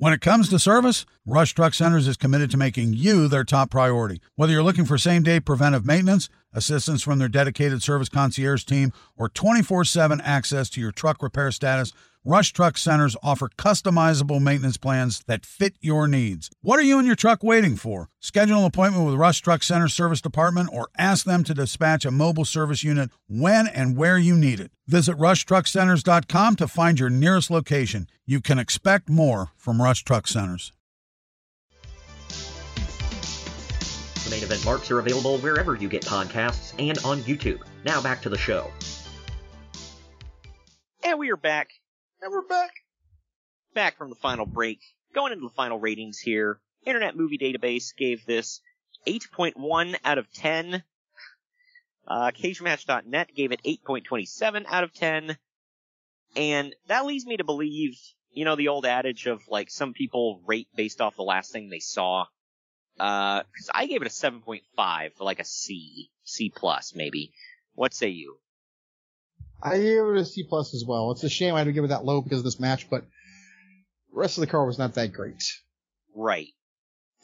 When it comes to service, Rush Truck Centers is committed to making you their top priority. Whether you're looking for same day preventive maintenance, assistance from their dedicated service concierge team, or 24 7 access to your truck repair status, Rush Truck Centers offer customizable maintenance plans that fit your needs. What are you and your truck waiting for? Schedule an appointment with Rush Truck Center Service Department or ask them to dispatch a mobile service unit when and where you need it. Visit rushtruckcenters.com to find your nearest location. You can expect more from Rush Truck Centers. The main event marks are available wherever you get podcasts and on YouTube. Now back to the show. And we are back. And we're back. Back from the final break. Going into the final ratings here. Internet Movie Database gave this 8.1 out of 10. Uh, CageMatch.net gave it 8.27 out of 10. And that leads me to believe, you know, the old adage of like some people rate based off the last thing they saw. Uh, cause I gave it a 7.5 for like a C, C plus maybe. What say you? I gave it a C plus as well. It's a shame I had to give it that low because of this match, but the rest of the card was not that great. Right.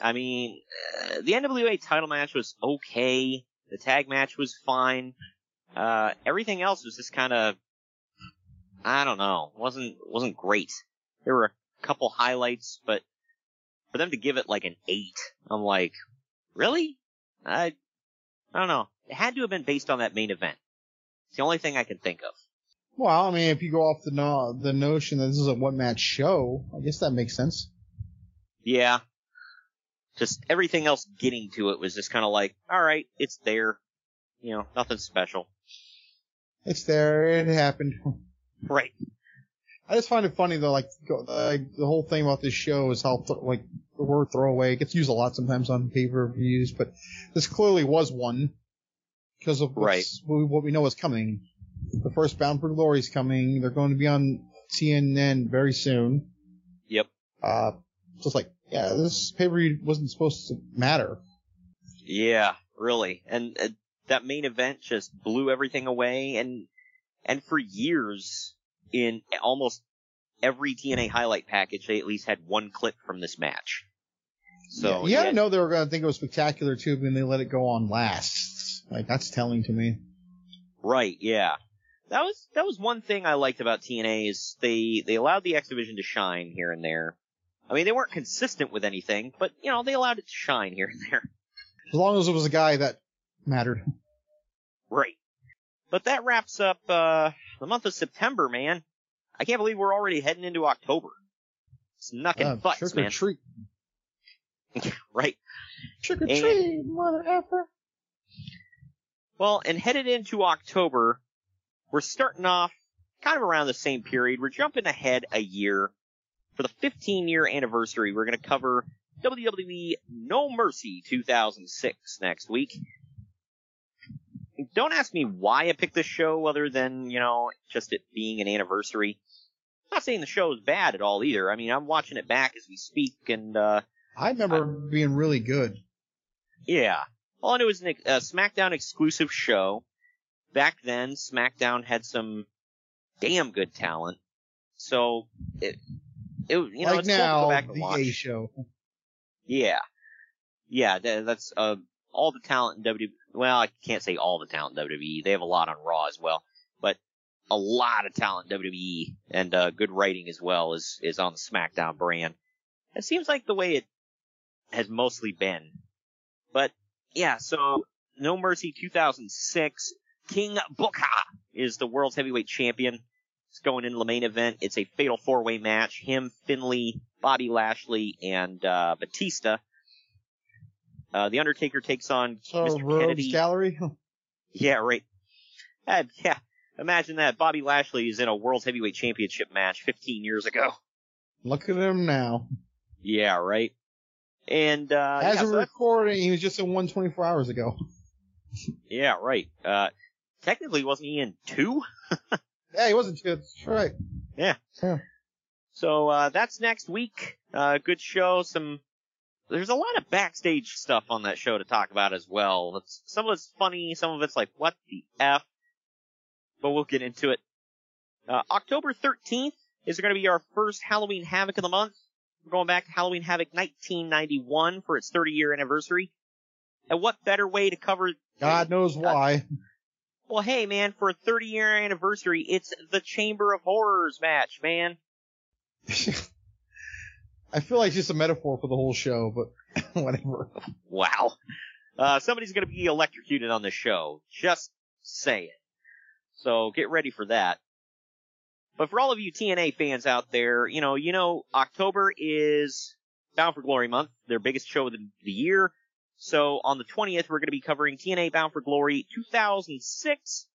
I mean, uh, the NWA title match was okay. The tag match was fine. Uh, everything else was just kind of, I don't know, wasn't wasn't great. There were a couple highlights, but for them to give it like an eight, I'm like, really? I, I don't know. It had to have been based on that main event. It's the only thing I can think of. Well, I mean, if you go off the no- the notion that this is a one match show, I guess that makes sense. Yeah. Just everything else getting to it was just kind of like, alright, it's there. You know, nothing special. It's there. It happened. <laughs> Right. I just find it funny though, like, like the whole thing about this show is how th- like the word throwaway it gets used a lot sometimes on pay per views, but this clearly was one because of Right. what we know is coming. The first Bound for Glory is coming. They're going to be on CNN very soon. Yep. Uh, just like yeah, this pay per view wasn't supposed to matter. Yeah, really. And uh, that main event just blew everything away and, and for years in almost every TNA highlight package, they at least had one clip from this match. So, yeah, you had to know they were going to think it was spectacular too, when they let it go on last. Like that's telling to me. Right, yeah. That was that was one thing I liked about TNA is they they allowed the X Division to shine here and there. I mean, they weren't consistent with anything, but you know, they allowed it to shine here and there. As long as it was a guy that mattered. Right. But that wraps up uh the month of September, man. I can't believe we're already heading into October. It's knucking Uh, butts, trick man. or treat. <laughs> right. Trick or treat, mother effer. Well, and headed into October, we're starting off kind of around the same period. We're jumping ahead a year. For the 15 year anniversary, we're going to cover WWE No Mercy 2006 next week. Don't ask me why I picked this show other than, you know, just it being an anniversary. I'm not saying the show is bad at all either. I mean, I'm watching it back as we speak and, uh, I remember being really good. yeah. All I knew was a uh, SmackDown exclusive show. Back then, SmackDown had some damn good talent. So, it, it you know, like it's cool to now, go back and the watch. A show. Yeah. Yeah, tha- that's, uh, all the talent in WWE. Well, I can't say all the talent in WWE. They have a lot on Raw as well. But a lot of talent in WWE and, uh, good writing as well is, is on the SmackDown brand. It seems like the way it has mostly been. But, yeah, so, No Mercy 2006, King Booker is the world's heavyweight champion. It's going into the main event. It's a fatal four way match. Him, Finlay, Bobby Lashley, and uh, Batista. Uh, the Undertaker takes on So Mr. Rogues Kennedy. Gallery. <laughs> Yeah, right. Uh, yeah, imagine that. Bobby Lashley is in a World Heavyweight Championship match 15 years ago. Look at him now. Yeah, right. And uh, As yeah, a so recording, he was just in one 24 hours ago. <laughs> yeah, right. Uh, technically, wasn't he in two? <laughs> Yeah, he wasn't two. That's right. Yeah. Yeah. So uh, that's next week. Uh, good show. Some there's a lot of backstage stuff on that show to talk about as well. It's, some of it's funny, some of it's like what the f. But we'll get into it. Uh, October 13th is going to be our first Halloween Havoc of the month. We're going back to Halloween Havoc 1991 for its 30 year anniversary. And what better way to cover? God knows why. Well, hey man, for a 30 year anniversary, it's the Chamber of Horrors match, man. <laughs> I feel like it's just a metaphor for the whole show, but <laughs> whatever. Wow. Uh, somebody's gonna be electrocuted on this show. Just say it. So get ready for that. But for all of you TNA fans out there, you know, you know, October is Bound for Glory month, their biggest show of the, the year. So on the 20th, we're going to be covering TNA Bound for Glory 2006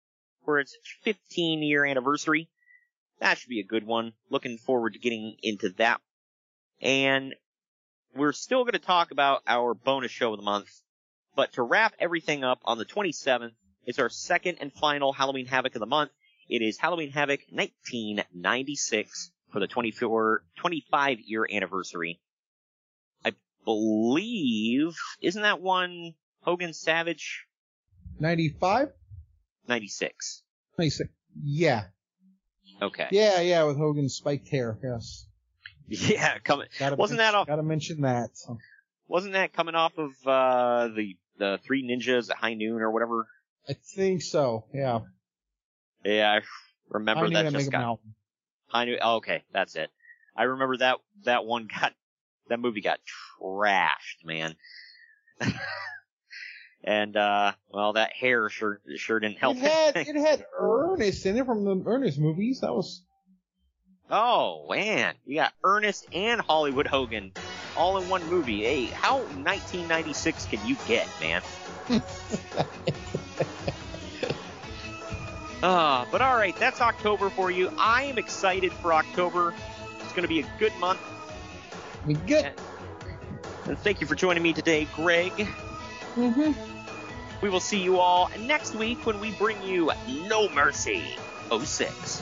for its 15 year anniversary. That should be a good one. Looking forward to getting into that. And we're still going to talk about our bonus show of the month. But to wrap everything up on the 27th, it's our second and final Halloween Havoc of the month. It is Halloween Havoc 1996 for the 24, 25 year anniversary. I believe, isn't that one Hogan Savage 95? 96? 96. Yeah. Okay. Yeah, yeah, with Hogan's spiked hair, yes. Yeah, coming. Wasn't mention, that off? Gotta mention that. So. Wasn't that coming off of uh the the Three Ninjas at High Noon or whatever? I think so, yeah. Yeah, I remember I that that just Mega got. Mouth. I knew. Oh, okay, that's it. I remember that that one got that movie got trashed, man. <laughs> and uh, well, that hair sure sure didn't help. It had, it had Ernest in it from the Ernest movies. That was, Oh man, you got Ernest and Hollywood Hogan all in one movie. Hey, how 1996 can you get, man? <laughs> Uh, but all right, that's October for you. I am excited for October. It's going to be a good month. we good. And thank you for joining me today, Greg. Mm-hmm. We will see you all next week when we bring you No Mercy 06.